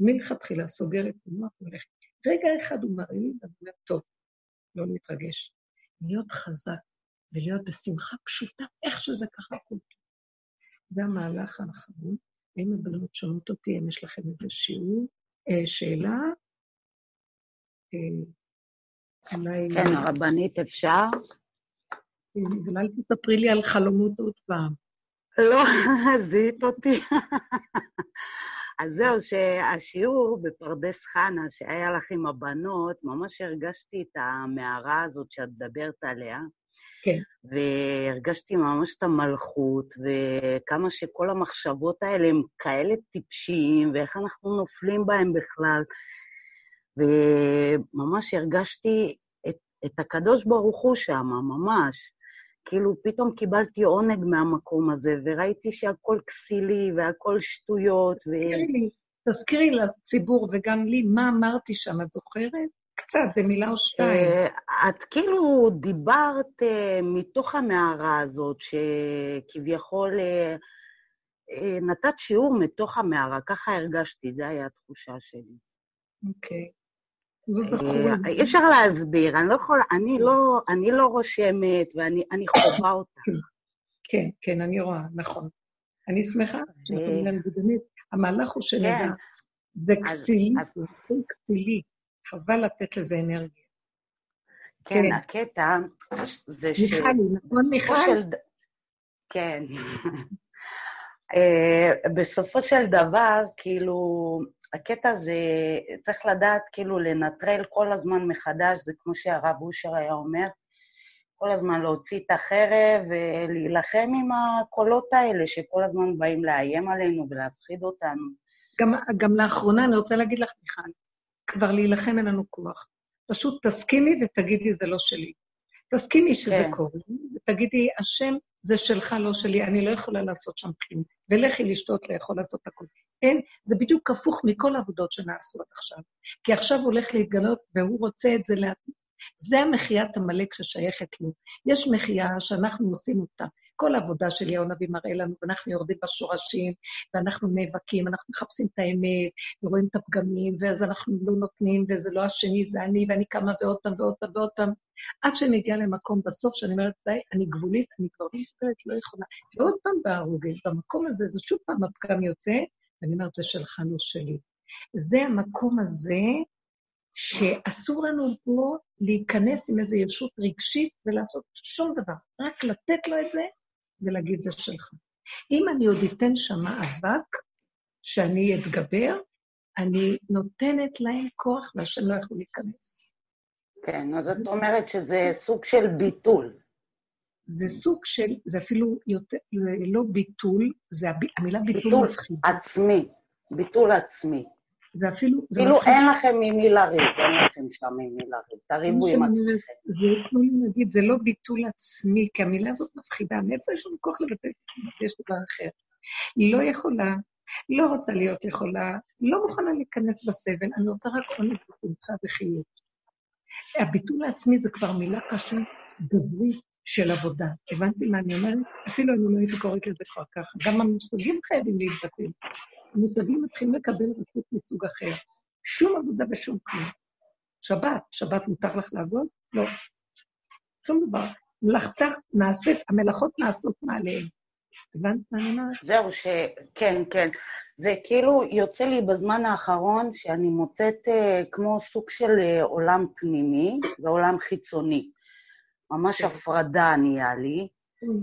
מלכתחילה סוגרת במוח והולכת. רגע אחד הוא מראה לי, ואני אומר, טוב, לא להתרגש. להיות חזק ולהיות בשמחה פשוטה, איך שזה ככה הכול טוב. זה המהלך האחרון. האם הבנות שומעות אותי, אם יש לכם איזה שיעור, אה, שאלה? אה, אולי... כן, הרבנית, אפשר? אבל אל תספרי לי על חלומות עוד פעם. לא, [LAUGHS] זיהית אותי. [LAUGHS] אז זהו, שהשיעור בפרדס חנה, שהיה לך עם הבנות, ממש הרגשתי את המערה הזאת שאת מדברת עליה. כן. והרגשתי ממש את המלכות, וכמה שכל המחשבות האלה הם כאלה טיפשיים, ואיך אנחנו נופלים בהם בכלל. וממש הרגשתי את, את הקדוש ברוך הוא שם, ממש. כאילו, פתאום קיבלתי עונג מהמקום הזה, וראיתי שהכל כסילי והכל שטויות. ו... תזכירי לי, תזכירי לציבור וגם לי מה אמרתי שם, את זוכרת? קצת, במילה או שתיים. אה, את כאילו דיברת אה, מתוך המערה הזאת, שכביכול אה, נתת שיעור מתוך המערה, ככה הרגשתי, זו הייתה התחושה שלי. אוקיי. Okay. אה, אי אפשר להסביר, אני לא יכולה, אני לא, אני לא רושמת ואני חווה אותה. כן, כן, אני רואה, נכון. אני שמחה באמת. המהלך הוא שנדע, כן. זה כסילי, זה כסילי, חבל לתת לזה אנרגיה. כן, כן. הקטע זה ש... מיכלי, נכון, מיכל? כן. [LAUGHS] אה, בסופו של דבר, כאילו, הקטע זה, צריך לדעת כאילו לנטרל כל הזמן מחדש, זה כמו שהרב אושר היה אומר, כל הזמן להוציא את החרב ולהילחם עם הקולות האלה שכל הזמן באים לאיים עלינו ולהפחיד אותנו. גם, גם לאחרונה, אני רוצה להגיד לך, מיכל, כבר להילחם אין לנו כוח. פשוט תסכימי ותגידי, זה לא שלי. תסכימי שזה כן. קורה, ותגידי, השם זה שלך, לא שלי, אני לא יכולה לעשות שם כלום. ולכי לשתות, לאכול, לעשות הכול. אין, זה בדיוק הפוך מכל העבודות שנעשו עד עכשיו. כי עכשיו הוא הולך להתגלות, והוא רוצה את זה לה... זה המחיית עמלק ששייכת לו. יש מחייה שאנחנו עושים אותה כל העבודה של יאו נביא מראה לנו, ואנחנו יורדים בשורשים, ואנחנו נאבקים, אנחנו מחפשים את האמת, ורואים את הפגמים, ואז אנחנו לא נותנים, וזה לא השני, זה אני, ואני קמה ועוד פעם ועוד פעם ועוד פעם, עד שאני מגיעה למקום בסוף, שאני אומרת, די, אני גבולית, אני כבר לא מסתכלת, לא יכולה. ועוד פעם בהרוגש, במקום הזה, זה שוב פעם הפגם יוצא, ואני אומרת, זה שלך, לא שלי. זה המקום הזה שאסור לנו פה להיכנס עם איזו ישות רגשית ולעשות שום דבר, רק לתת לו את זה ולהגיד זה שלך. אם אני עוד אתן שם מאבק, שאני אתגבר, אני נותנת להם כוח והשם לא יכול להיכנס. כן, אז את אומרת שזה סוג של ביטול. זה סוג של, זה אפילו יותר, זה לא ביטול, זה המילה ביטול, ביטול מפחיד. עצמי, ביטול עצמי. זה אפילו... כאילו אין לכם עם מי לריב, אין לכם שם עם מי לריב, תריבו עם עצמכם. זה כמו להגיד, זה לא ביטול עצמי, כי המילה הזאת מפחידה, מאיפה יש לנו כוח לבטל את יש דבר אחר. היא לא יכולה, לא רוצה להיות יכולה, לא מוכנה להיכנס בסבל, אני רוצה רק עונג ושמחה וחיות. הביטול העצמי זה כבר מילה קשה, גברית של עבודה. הבנתי מה אני אומרת? אפילו אני לא הייתי קוראת לזה כבר ככה. גם המושגים חייבים להתבטל. המושגים מתחילים לקבל רצות מסוג אחר. שום עבודה ושום כלום. שבת, שבת מותר לך לעבוד? לא. שום דבר. מלאכתה נעשית, המלאכות נעשות מעליהן. הבנת מה אני אומרת? זהו, ש... כן, כן. זה כאילו יוצא לי בזמן האחרון שאני מוצאת uh, כמו סוג של uh, עולם פנימי ועולם חיצוני. ממש כן. הפרדה נהיה לי.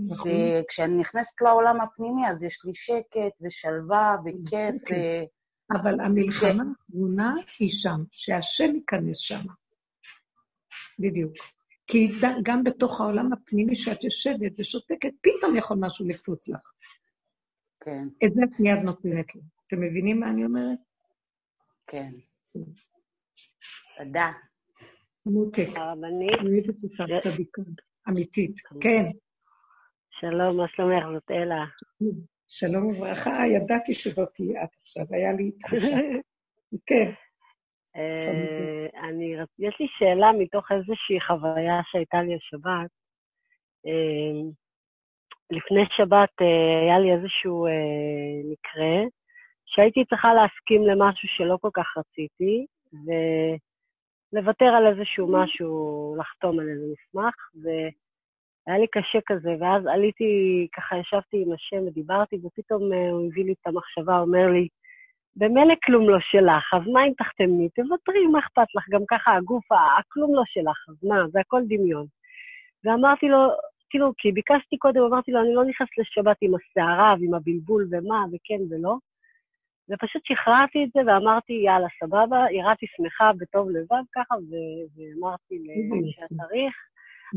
נכון. וכשאני נכנסת לעולם הפנימי, אז יש לי שקט ושלווה וכיף. אוקיי. אבל המלחמה האחרונה היא שם, שהשם ייכנס שם. בדיוק. כי גם בתוך העולם הפנימי שאת יושבת ושותקת, פתאום יכול משהו לקפוץ לך. כן. את זה את מיד נותנת לי. אתם מבינים מה אני אומרת? כן. תודה. מותק. הרבנית. אוהבת אותך צדיקה, אמיתית. כן. שלום, מה שלומך? זאת אלה. שלום וברכה, ידעתי שזאת תהיה את עכשיו, היה לי תחושה. [LAUGHS] כן. אה, אני, יש לי שאלה מתוך איזושהי חוויה שהייתה לי השבת. אה, לפני שבת אה, היה לי איזשהו מקרה שהייתי צריכה להסכים למשהו שלא כל כך רציתי, ולוותר על איזשהו משהו, לחתום על איזה מסמך, ו... היה לי קשה כזה, ואז עליתי, ככה ישבתי עם השם ודיברתי, ופתאום uh, הוא הביא לי את המחשבה, אומר לי, במילא כלום לא שלך, אז מה אם תחתמי? תוותרי, מה אכפת לך? גם ככה הגוף, הכלום לא שלך, אז מה, זה הכל דמיון. ואמרתי לו, כאילו, כי ביקשתי קודם, אמרתי לו, אני לא נכנסת לשבת עם הסערה ועם הבלבול ומה, וכן ולא. ופשוט שחררתי את זה ואמרתי, יאללה, סבבה, ירדתי שמחה בטוב לבב ככה, ואמרתי למי שהתאריך,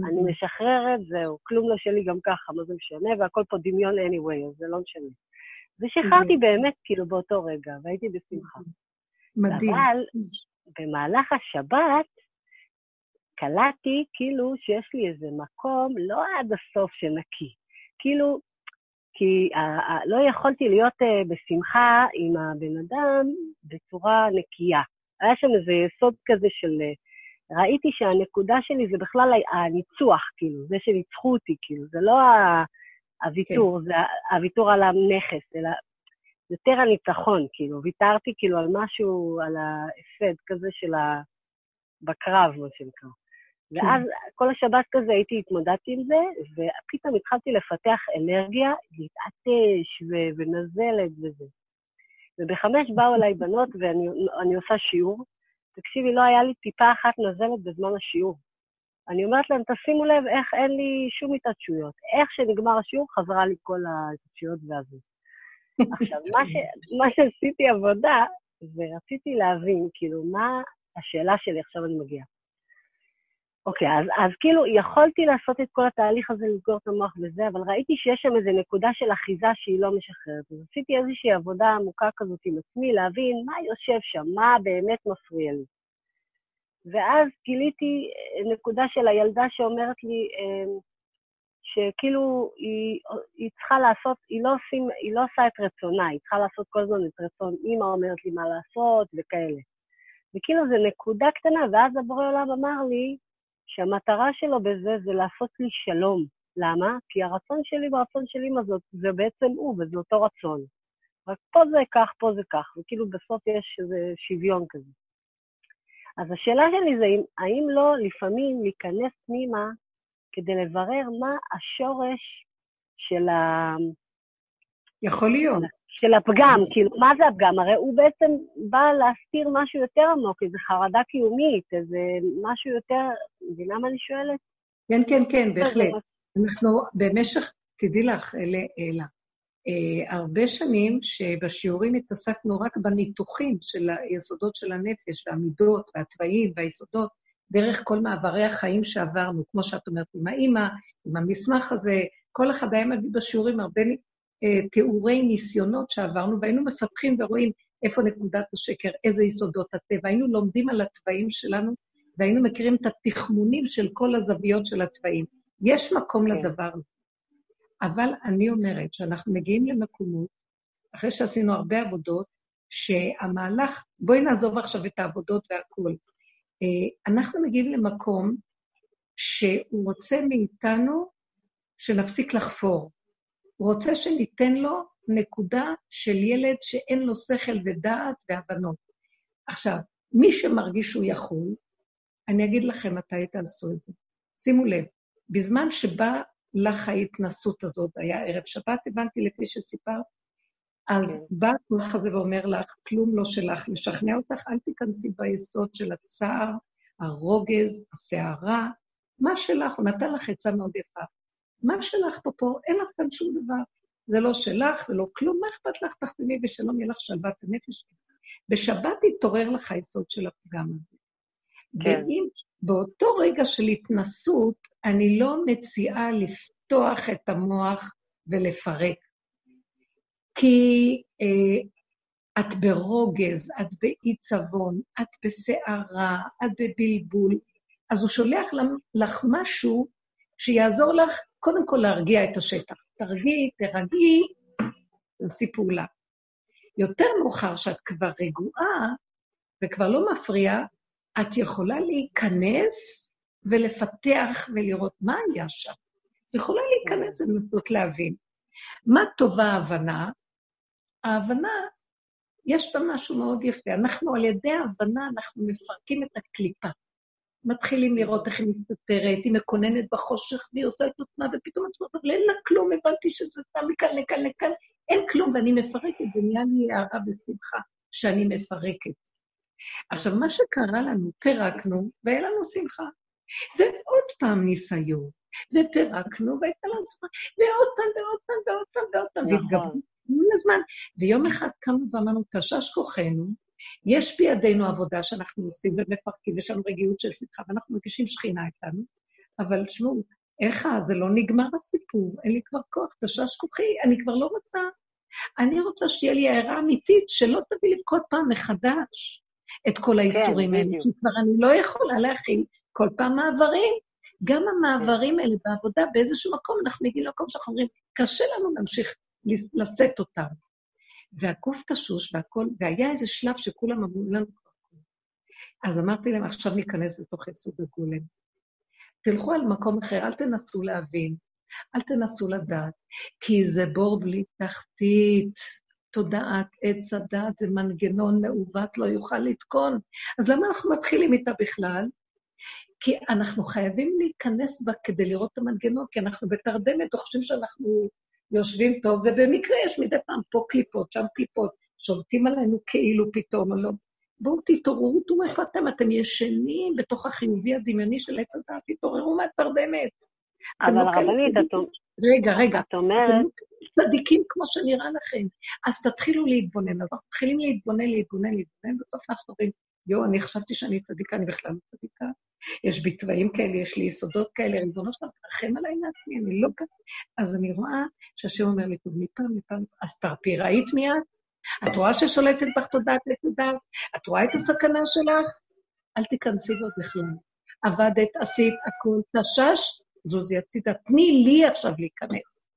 אני משחררת, זהו, כלום לא שלי גם ככה, מה זה משנה, והכל פה דמיון anyway, אז זה לא משנה. ושחררתי באמת, כאילו, באותו רגע, והייתי בשמחה. מדהים. אבל במהלך השבת, קלטתי כאילו שיש לי איזה מקום לא עד הסוף שנקי. כאילו, כי uh, לא יכולתי להיות uh, בשמחה עם הבן אדם בצורה נקייה. היה שם איזה יסוד כזה של uh, ראיתי שהנקודה שלי זה בכלל הניצוח, כאילו, זה שניצחו אותי, כאילו, זה לא הוויתור, כן. זה הוויתור על הנכס, אלא יותר הניצחון, כאילו, ויתרתי כאילו על משהו, על ההפסד כזה של ה... בקרב, מה שנקרא. כן. ואז כל השבת כזה הייתי, התמודדתי עם זה, ופתאום התחלתי לפתח אנרגיה, להתעטש ו- ונזלת וזה. ובחמש באו אליי בנות, ואני עושה שיעור, תקשיבי, לא היה לי טיפה אחת נזלת בזמן השיעור. אני אומרת להם, תשימו לב איך אין לי שום התעדשויות. איך שנגמר השיעור, חזרה לי כל ההתעדשויות והזה. [LAUGHS] עכשיו, מה, ש... מה שעשיתי עבודה, ורציתי להבין, כאילו, מה השאלה שלי, עכשיו אני מגיעה. אוקיי, אז, אז כאילו יכולתי לעשות את כל התהליך הזה, לסגור את המוח וזה, אבל ראיתי שיש שם איזו נקודה של אחיזה שהיא לא משחררת. אז עשיתי איזושהי עבודה עמוקה כזאת עם עצמי, להבין מה יושב שם, מה באמת מפריע לי. ואז גיליתי אה, נקודה של הילדה שאומרת לי, אמ, שכאילו היא, היא צריכה לעשות, היא לא, עושים, היא לא עושה את רצונה, היא צריכה לעשות כל הזמן את רצון אימא אומרת לי מה לעשות וכאלה. וכאילו זו נקודה קטנה, ואז הבורא עולם אמר לי, שהמטרה שלו בזה זה לעשות לי שלום. למה? כי הרצון שלי והרצון של אימא זאת, זה בעצם הוא, וזה אותו רצון. רק פה זה כך, פה זה כך, וכאילו בסוף יש איזה שוויון כזה. אז השאלה שלי זה, האם לא לפעמים להיכנס פנימה כדי לברר מה השורש של ה... יכול להיות. של הפגם, כאילו, מה זה הפגם? הרי הוא בעצם בא להסתיר משהו יותר עמוק, איזו חרדה קיומית, איזה משהו יותר... מבינה מה אני שואלת? כן, כן, כן, בהחלט. אנחנו במשך, תדעי לך, אלה, אה, הרבה שנים שבשיעורים התעסקנו רק בניתוחים של היסודות של הנפש, והמידות, והתוואים, והיסודות, דרך כל מעברי החיים שעברנו, כמו שאת אומרת, עם האימא, עם המסמך הזה, כל אחד היה מביא בשיעורים הרבה תיאורי ניסיונות שעברנו, והיינו מפתחים ורואים איפה נקודת השקר, איזה יסודות הטבע. היינו לומדים על התוואים שלנו, והיינו מכירים את התחמונים של כל הזוויות של התוואים. יש מקום כן. לדבר הזה. אבל אני אומרת שאנחנו מגיעים למקומות, אחרי שעשינו הרבה עבודות, שהמהלך, בואי נעזוב עכשיו את העבודות והכול. אה, אנחנו מגיעים למקום שהוא רוצה מאיתנו שנפסיק לחפור. הוא רוצה שניתן לו נקודה של ילד שאין לו שכל ודעת והבנות. עכשיו, מי שמרגיש שהוא יכול, אני אגיד לכם מתי תעשו את זה. שימו לב, בזמן שבא לך ההתנסות הזאת, היה ערב שבת, הבנתי לפי שסיפרת, אז כן. בא הכוח הזה ואומר לך, כלום לא שלך, לשכנע אותך, אל תיכנסי ביסוד של הצער, הרוגז, הסערה, מה שלך, הוא נתן לך עצה מאוד יפה. מה שלך פה פה, אין לך כאן שום דבר. זה לא שלך ולא כלום, מה אכפת לך? תחתמי ושלום יהיה לך שלוות הנפש. בשבת יתעורר לך היסוד של הפגם הזה. כן. ואם באותו רגע של התנסות, אני לא מציעה לפתוח את המוח ולפרק. כי אה, את ברוגז, את באי-צבון, את בסערה, את בבלבול, אז הוא שולח לך משהו שיעזור לך קודם כל להרגיע את השטח. תרגיעי, תרגעי, תעשי פעולה. יותר מאוחר שאת כבר רגועה וכבר לא מפריעה, את יכולה להיכנס ולפתח ולראות מה היה שם. את יכולה להיכנס ולנסות להבין. מה טובה ההבנה? ההבנה, יש בה משהו מאוד יפה. אנחנו, על ידי ההבנה, אנחנו מפרקים את הקליפה. מתחילים לראות איך היא מסתתרת, היא מקוננת בחושך, והיא עושה את עצמה, ופתאום את אומרת, אבל אין לה כלום, הבנתי שזה סתם מכאן לכאן לכאן, אין כלום, ואני מפרקת, ונהיה לי הערה ושמחה שאני מפרקת. עכשיו, מה שקרה לנו, פירקנו, והיה לנו שמחה. ועוד פעם ניסיון, ופירקנו, והייתה לנו שמחה, ועוד פעם, ועוד פעם, ועוד פעם, ועוד פעם, נכון. והתגברו כל הזמן. ויום אחד קמנו ואמרנו, תשש כוחנו, יש בידינו עבודה שאנחנו עושים ומפרקים, יש לנו רגיעות של שמחה, ואנחנו מרגישים שכינה איתנו, אבל תשמעו, איך זה לא נגמר הסיפור, אין לי כבר כוח, תשש כוחי, אני כבר לא רוצה. אני רוצה שתהיה לי הערה אמיתית, שלא תביא לי כל פעם מחדש את כל האיסורים כן, האלה, כי כבר אני לא יכולה להכין כל פעם מעברים. גם המעברים האלה בעבודה, באיזשהו מקום, אנחנו מגיעים למקום שאנחנו אומרים, קשה לנו להמשיך לשאת אותם. והגוף תשוש והכול, והיה איזה שלב שכולם אמרו לנו כבר אז אמרתי להם, עכשיו ניכנס לתוך יסוד הגולם. תלכו על מקום אחר, אל תנסו להבין, אל תנסו לדעת, כי זה בור בלי תחתית. תודעת עץ הדת זה מנגנון מעוות, לא יוכל לתקון. אז למה אנחנו מתחילים איתה בכלל? כי אנחנו חייבים להיכנס בה כדי לראות את המנגנון, כי אנחנו בתרדמת וחושבים שאנחנו יושבים טוב, ובמקרה יש מדי פעם פה קליפות, שם קליפות, שובתים עלינו כאילו פתאום, לא. בואו תתעוררו, תראו איפה אתם, אתם ישנים בתוך החיובי הדמיוני של עץ הדת, תתעוררו מהתרדמת. אבל לא הרבנית, את אומרת... רגע, רגע. את אומרת... צדיקים כמו שנראה לכם. אז תתחילו להתבונן. אז אנחנו מתחילים להתבונן, להתבונן, להתבונן, בסוף אנחנו אומרים, יואו, אני חשבתי שאני צדיקה, אני בכלל לא צדיקה. יש בי תוואים כאלה, יש לי יסודות כאלה, ריבונו שלנו, תרחם עליי מעצמי, אני לא ככה. אז אני רואה שהשם אומר לי, טוב, מפעם לפעם, אז תרפי, ראית מיד? את רואה ששולטת בך תודעת לתודעת? את רואה את הסכנה שלך? אל תיכנסי בו בכלל. עבדת, עשית, הכול, תשש, זוזי הצידה, תני לי עכשיו להיכנס.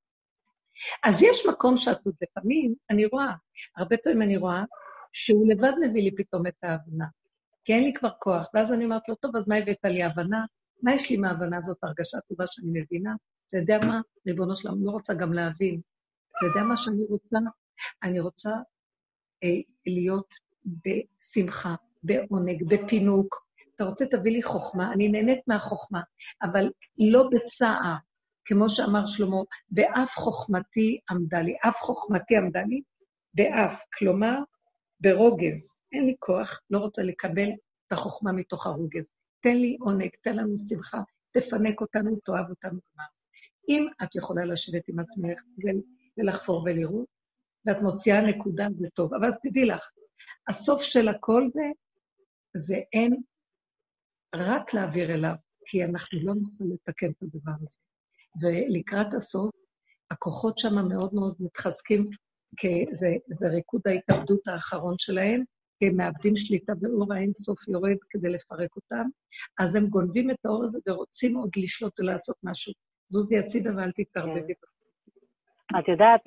אז יש מקום שאת עוד לפעמים, אני רואה, הרבה פעמים אני רואה, שהוא לבד מביא לי פתאום את ההבנה. כי אין לי כבר כוח. ואז אני אומרת לו, טוב, אז מה הבאת לי הבנה? מה יש לי מההבנה הזאת, הרגשה טובה שאני מבינה? אתה יודע מה? ריבונו שלנו, לא רוצה גם להבין. אתה יודע מה שאני רוצה? אני רוצה אה, להיות בשמחה, בעונג, בפינוק. אתה רוצה, תביא לי חוכמה, אני נהנית מהחוכמה, אבל לא בצער, כמו שאמר שלמה, באף חוכמתי עמדה לי. אף חוכמתי עמדה לי, באף, כלומר, ברוגז. אין לי כוח, לא רוצה לקבל את החוכמה מתוך הרוגז. תן לי עונג, תן לנו שמחה, תפנק אותנו, תאהב אותנו כבר. אם את יכולה לשבת עם עצמך ולחפור ולראות, ואת מוציאה נקודה, זה טוב. אבל תדעי לך, הסוף של הכל זה, זה אין רק להעביר אליו, כי אנחנו לא נוכל לתקן את הדבר הזה. ולקראת הסוף, הכוחות שם מאוד מאוד מתחזקים, זה, זה ריקוד ההתאבדות האחרון שלהם, כי הם מאבדים שליטה ואור האינסוף יורד כדי לפרק אותם, אז הם גונבים את האור הזה ורוצים עוד לשלוט ולעשות משהו. זוזי הצידה ואל תתערבבי. כן. את יודעת,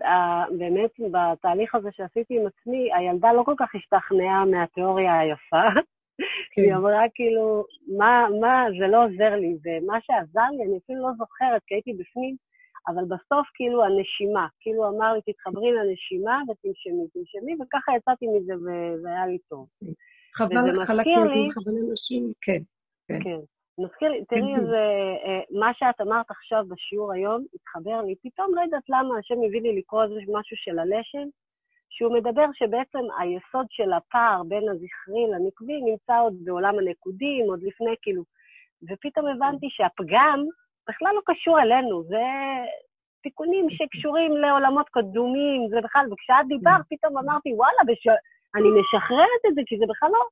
באמת בתהליך הזה שעשיתי עם עצמי, הילדה לא כל כך השתכנעה מהתיאוריה היפה. [LAUGHS] כן. היא אמרה כאילו, מה, מה, זה לא עוזר לי, ומה שעזר לי, אני אפילו לא זוכרת, כי הייתי בפנים, אבל בסוף כאילו הנשימה, כאילו אמר לי, תתחברי לנשימה ותנשמי, תנשמי, וככה יצאתי מזה והיה לי טוב. חבל חלקים, חבל אנשים, כן. כן. כן. מזכיר לי, תראי איזה, אה, מה שאת אמרת עכשיו בשיעור היום, התחבר לי, פתאום לא יודעת למה השם הביא לי לקרוא איזה משהו של הלשם, שהוא מדבר שבעצם היסוד של הפער בין הזכרי לנקבי נמצא עוד בעולם הנקודים, עוד לפני כאילו, ופתאום הבנתי שהפגם בכלל לא קשור אלינו, זה תיקונים שקשורים לעולמות קדומים, זה בכלל, וכשאת דיברת פתאום אמרתי, וואלה, בש... אני משחררת את זה, כי זה בכלל לא,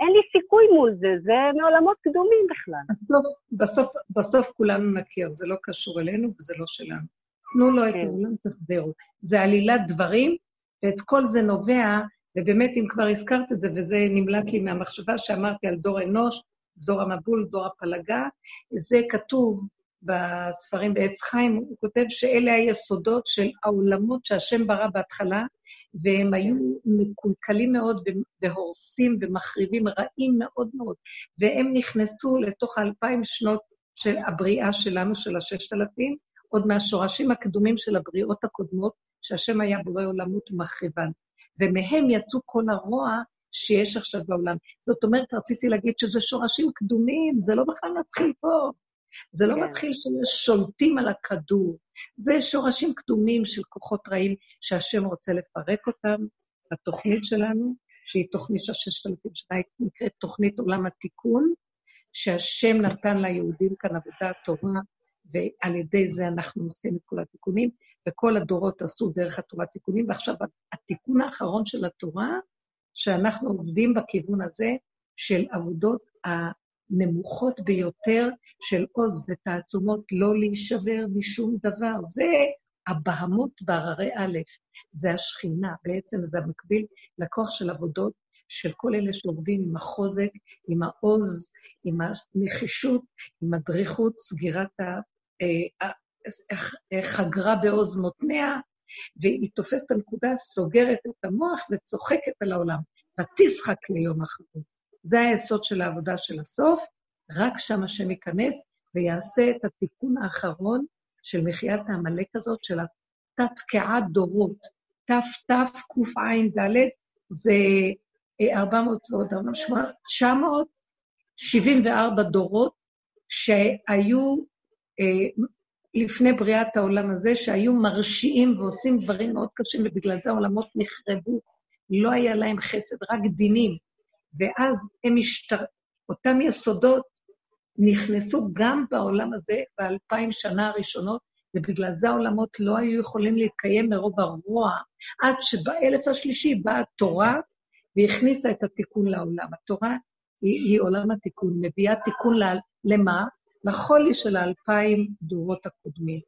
אין לי סיכוי מול זה, זה מעולמות קדומים בכלל. בסוף, בסוף, בסוף כולנו נכיר, זה לא קשור אלינו וזה לא שלנו. תנו לו את כן. העולם, תחזרו. זה עלילת דברים ואת כל זה נובע, ובאמת, אם כבר הזכרת את זה, וזה נמלט לי מהמחשבה שאמרתי על דור אנוש, דור המבול, דור הפלגה, זה כתוב בספרים בעץ חיים, הוא כותב שאלה היסודות של העולמות שהשם ברא בהתחלה, והם היו מקולקלים מאוד והורסים ומחריבים, רעים מאוד מאוד, והם נכנסו לתוך האלפיים שנות של הבריאה שלנו, של הששת אלפים, עוד מהשורשים הקדומים של הבריאות הקודמות, שהשם היה בורא עולמות ומחריבן. ומהם יצאו כל הרוע שיש עכשיו בעולם. זאת אומרת, רציתי להגיד שזה שורשים קדומים, זה לא בכלל מתחיל פה. זה לא כן. מתחיל שיש שולטים על הכדור. זה שורשים קדומים של כוחות רעים שהשם רוצה לפרק אותם. התוכנית שלנו, שהיא תוכנית של ששת אלפים שנה, היא נקראת תוכנית עולם התיקון, שהשם נתן ליהודים כאן עבודה טובה, ועל ידי זה אנחנו עושים את כל התיקונים. וכל הדורות עשו דרך התורה תיקונים, ועכשיו התיקון האחרון של התורה, שאנחנו עובדים בכיוון הזה של עבודות הנמוכות ביותר של עוז ותעצומות, לא להישבר משום דבר. זה הבהמות בהררי א', זה השכינה, בעצם זה המקביל לכוח של עבודות של כל אלה שעובדים עם החוזק, עם העוז, עם הנחישות, עם הדריכות, סגירת אה, חגרה בעוז מותניה, והיא תופסת את הנקודה, סוגרת את המוח וצוחקת על העולם. ותשחק ליום אחרון. זה היסוד של העבודה של הסוף, רק שם השם ייכנס ויעשה את התיקון האחרון של מחיית העמלק הזאת, של התת-תקיעת דורות. תתקע"ד זה 400 ועוד 974 דורות שהיו אה, לפני בריאת העולם הזה, שהיו מרשיעים ועושים דברים מאוד קשים, ובגלל זה העולמות נחרבו. לא היה להם חסד, רק דינים. ואז הם השתר... אותם יסודות נכנסו גם בעולם הזה באלפיים שנה הראשונות, ובגלל זה העולמות לא היו יכולים להתקיים מרוב הרוע, עד שבאלף השלישי באה התורה והכניסה את התיקון לעולם. התורה היא, היא עולם התיקון, מביאה תיקון למה? לחולי של האלפיים דורות הקודמים.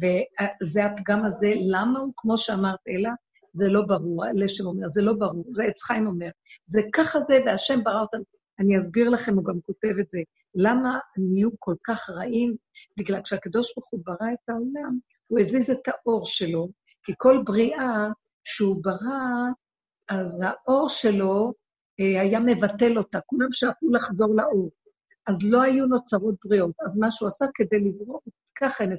וזה הפגם הזה, למה הוא, כמו שאמרת, אלה, זה לא ברור, לשם אומר, זה לא ברור, זה עץ חיים אומר. זה ככה זה, והשם ברא אותנו. אני אסביר לכם, הוא גם כותב את זה. למה נהיו כל כך רעים? בגלל כשהקדוש ברוך הוא ברא את העולם, הוא הזיז את האור שלו, כי כל בריאה שהוא ברא, אז האור שלו אה, היה מבטל אותה, כולם שאפו לחזור לאור. אז לא היו נוצרות בריאות. אז מה שהוא עשה כדי לברוא, ככה הם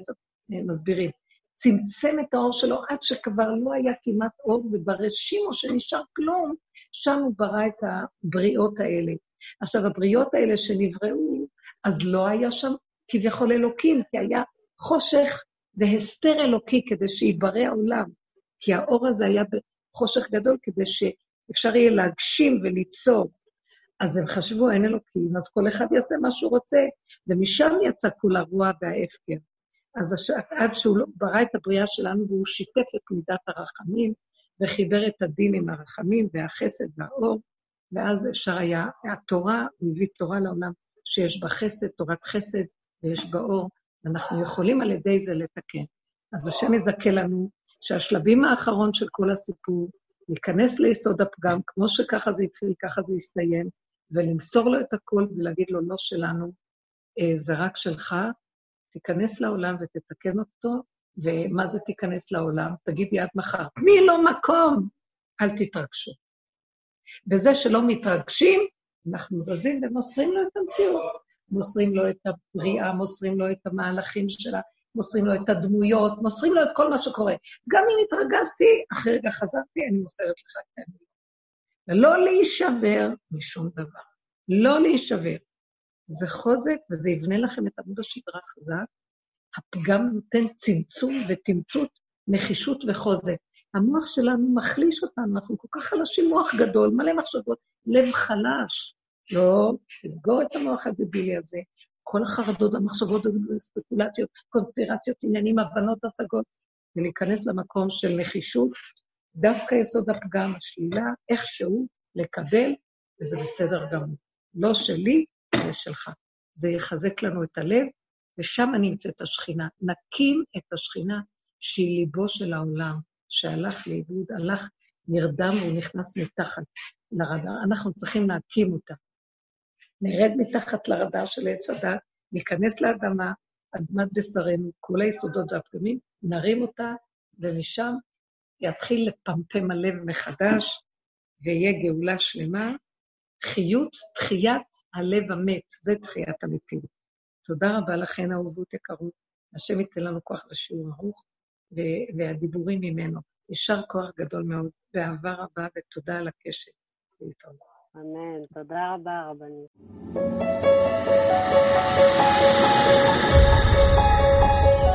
מסבירים. צמצם את האור שלו עד שכבר לא היה כמעט אור, וברשימו שנשאר כלום, שם הוא ברא את הבריאות האלה. עכשיו, הבריאות האלה שנבראו, אז לא היה שם כביכול אלוקים, כי היה חושך והסתר אלוקי כדי שיברא העולם. כי האור הזה היה בחושך גדול כדי שאפשר יהיה להגשים וליצור. אז הם חשבו, אין אלוקים, אז כל אחד יעשה מה שהוא רוצה, ומשם יצא כול הרוע וההפקר. אז הש... עד שהוא לא- ברא את הבריאה שלנו והוא שיתף את מידת הרחמים, וחיבר את הדין עם הרחמים והחסד והאור, ואז אפשר היה, התורה, הוא הביא תורה לעולם שיש בה חסד, תורת חסד, ויש בה אור, ואנחנו יכולים על ידי זה לתקן. אז השם יזכה לנו שהשלבים האחרון של כל הסיפור, להיכנס ליסוד הפגם, כמו שככה זה התחיל, ככה זה יסתיים, ולמסור לו את הכל ולהגיד לו, לא שלנו, אה, זה רק שלך, תיכנס לעולם ותתקן אותו, ומה זה תיכנס לעולם? תגידי עד מחר, תני לו מקום, אל תתרגשו. בזה שלא מתרגשים, אנחנו זזים ומוסרים לו את המציאות. מוסרים לו את הבריאה, מוסרים לו את המהלכים שלה, מוסרים לו את הדמויות, מוסרים לו את כל מה שקורה. גם אם התרגזתי, אחרי רגע חזרתי, אני מוסרת לך את האמת. ולא להישבר משום דבר. לא להישבר. זה חוזק, וזה יבנה לכם את עמוד השדרה חזק. הפגם נותן צמצום ותמצות, נחישות וחוזק. המוח שלנו מחליש אותנו, אנחנו כל כך חלשים, מוח גדול, מלא מחשבות, לב חלש. לא, תסגור את המוח הדבילי הזה. כל החרדות והמחשבות ספקולציות, קונספירציות, עניינים, הבנות, השגות, ולהיכנס למקום של נחישות, דווקא יסוד הפגם, השלילה, איכשהו לקבל, וזה בסדר גמור. לא שלי, שלך. זה יחזק לנו את הלב, ושם נמצאת השכינה. נקים את השכינה שהיא ליבו של העולם, שהלך לאיבוד, הלך, נרדם והוא נכנס מתחת לרדאר. אנחנו צריכים להקים אותה. נרד מתחת לרדאר של עץ הדת, ניכנס לאדמה, אדמת בשרנו, כל היסודות והפגמים, נרים אותה, ומשם יתחיל לפמפם הלב מחדש, ויהיה גאולה שלמה. חיות, תחיית הלב המת, זה תחיית המתים. תודה רבה לכן, אהובות יקרות. השם ייתן לנו כוח לשיעור ארוך והדיבורים ממנו. יישר כוח גדול מאוד, ואהבה רבה ותודה על הקשב. אמן. תודה רבה, רבנית. thank you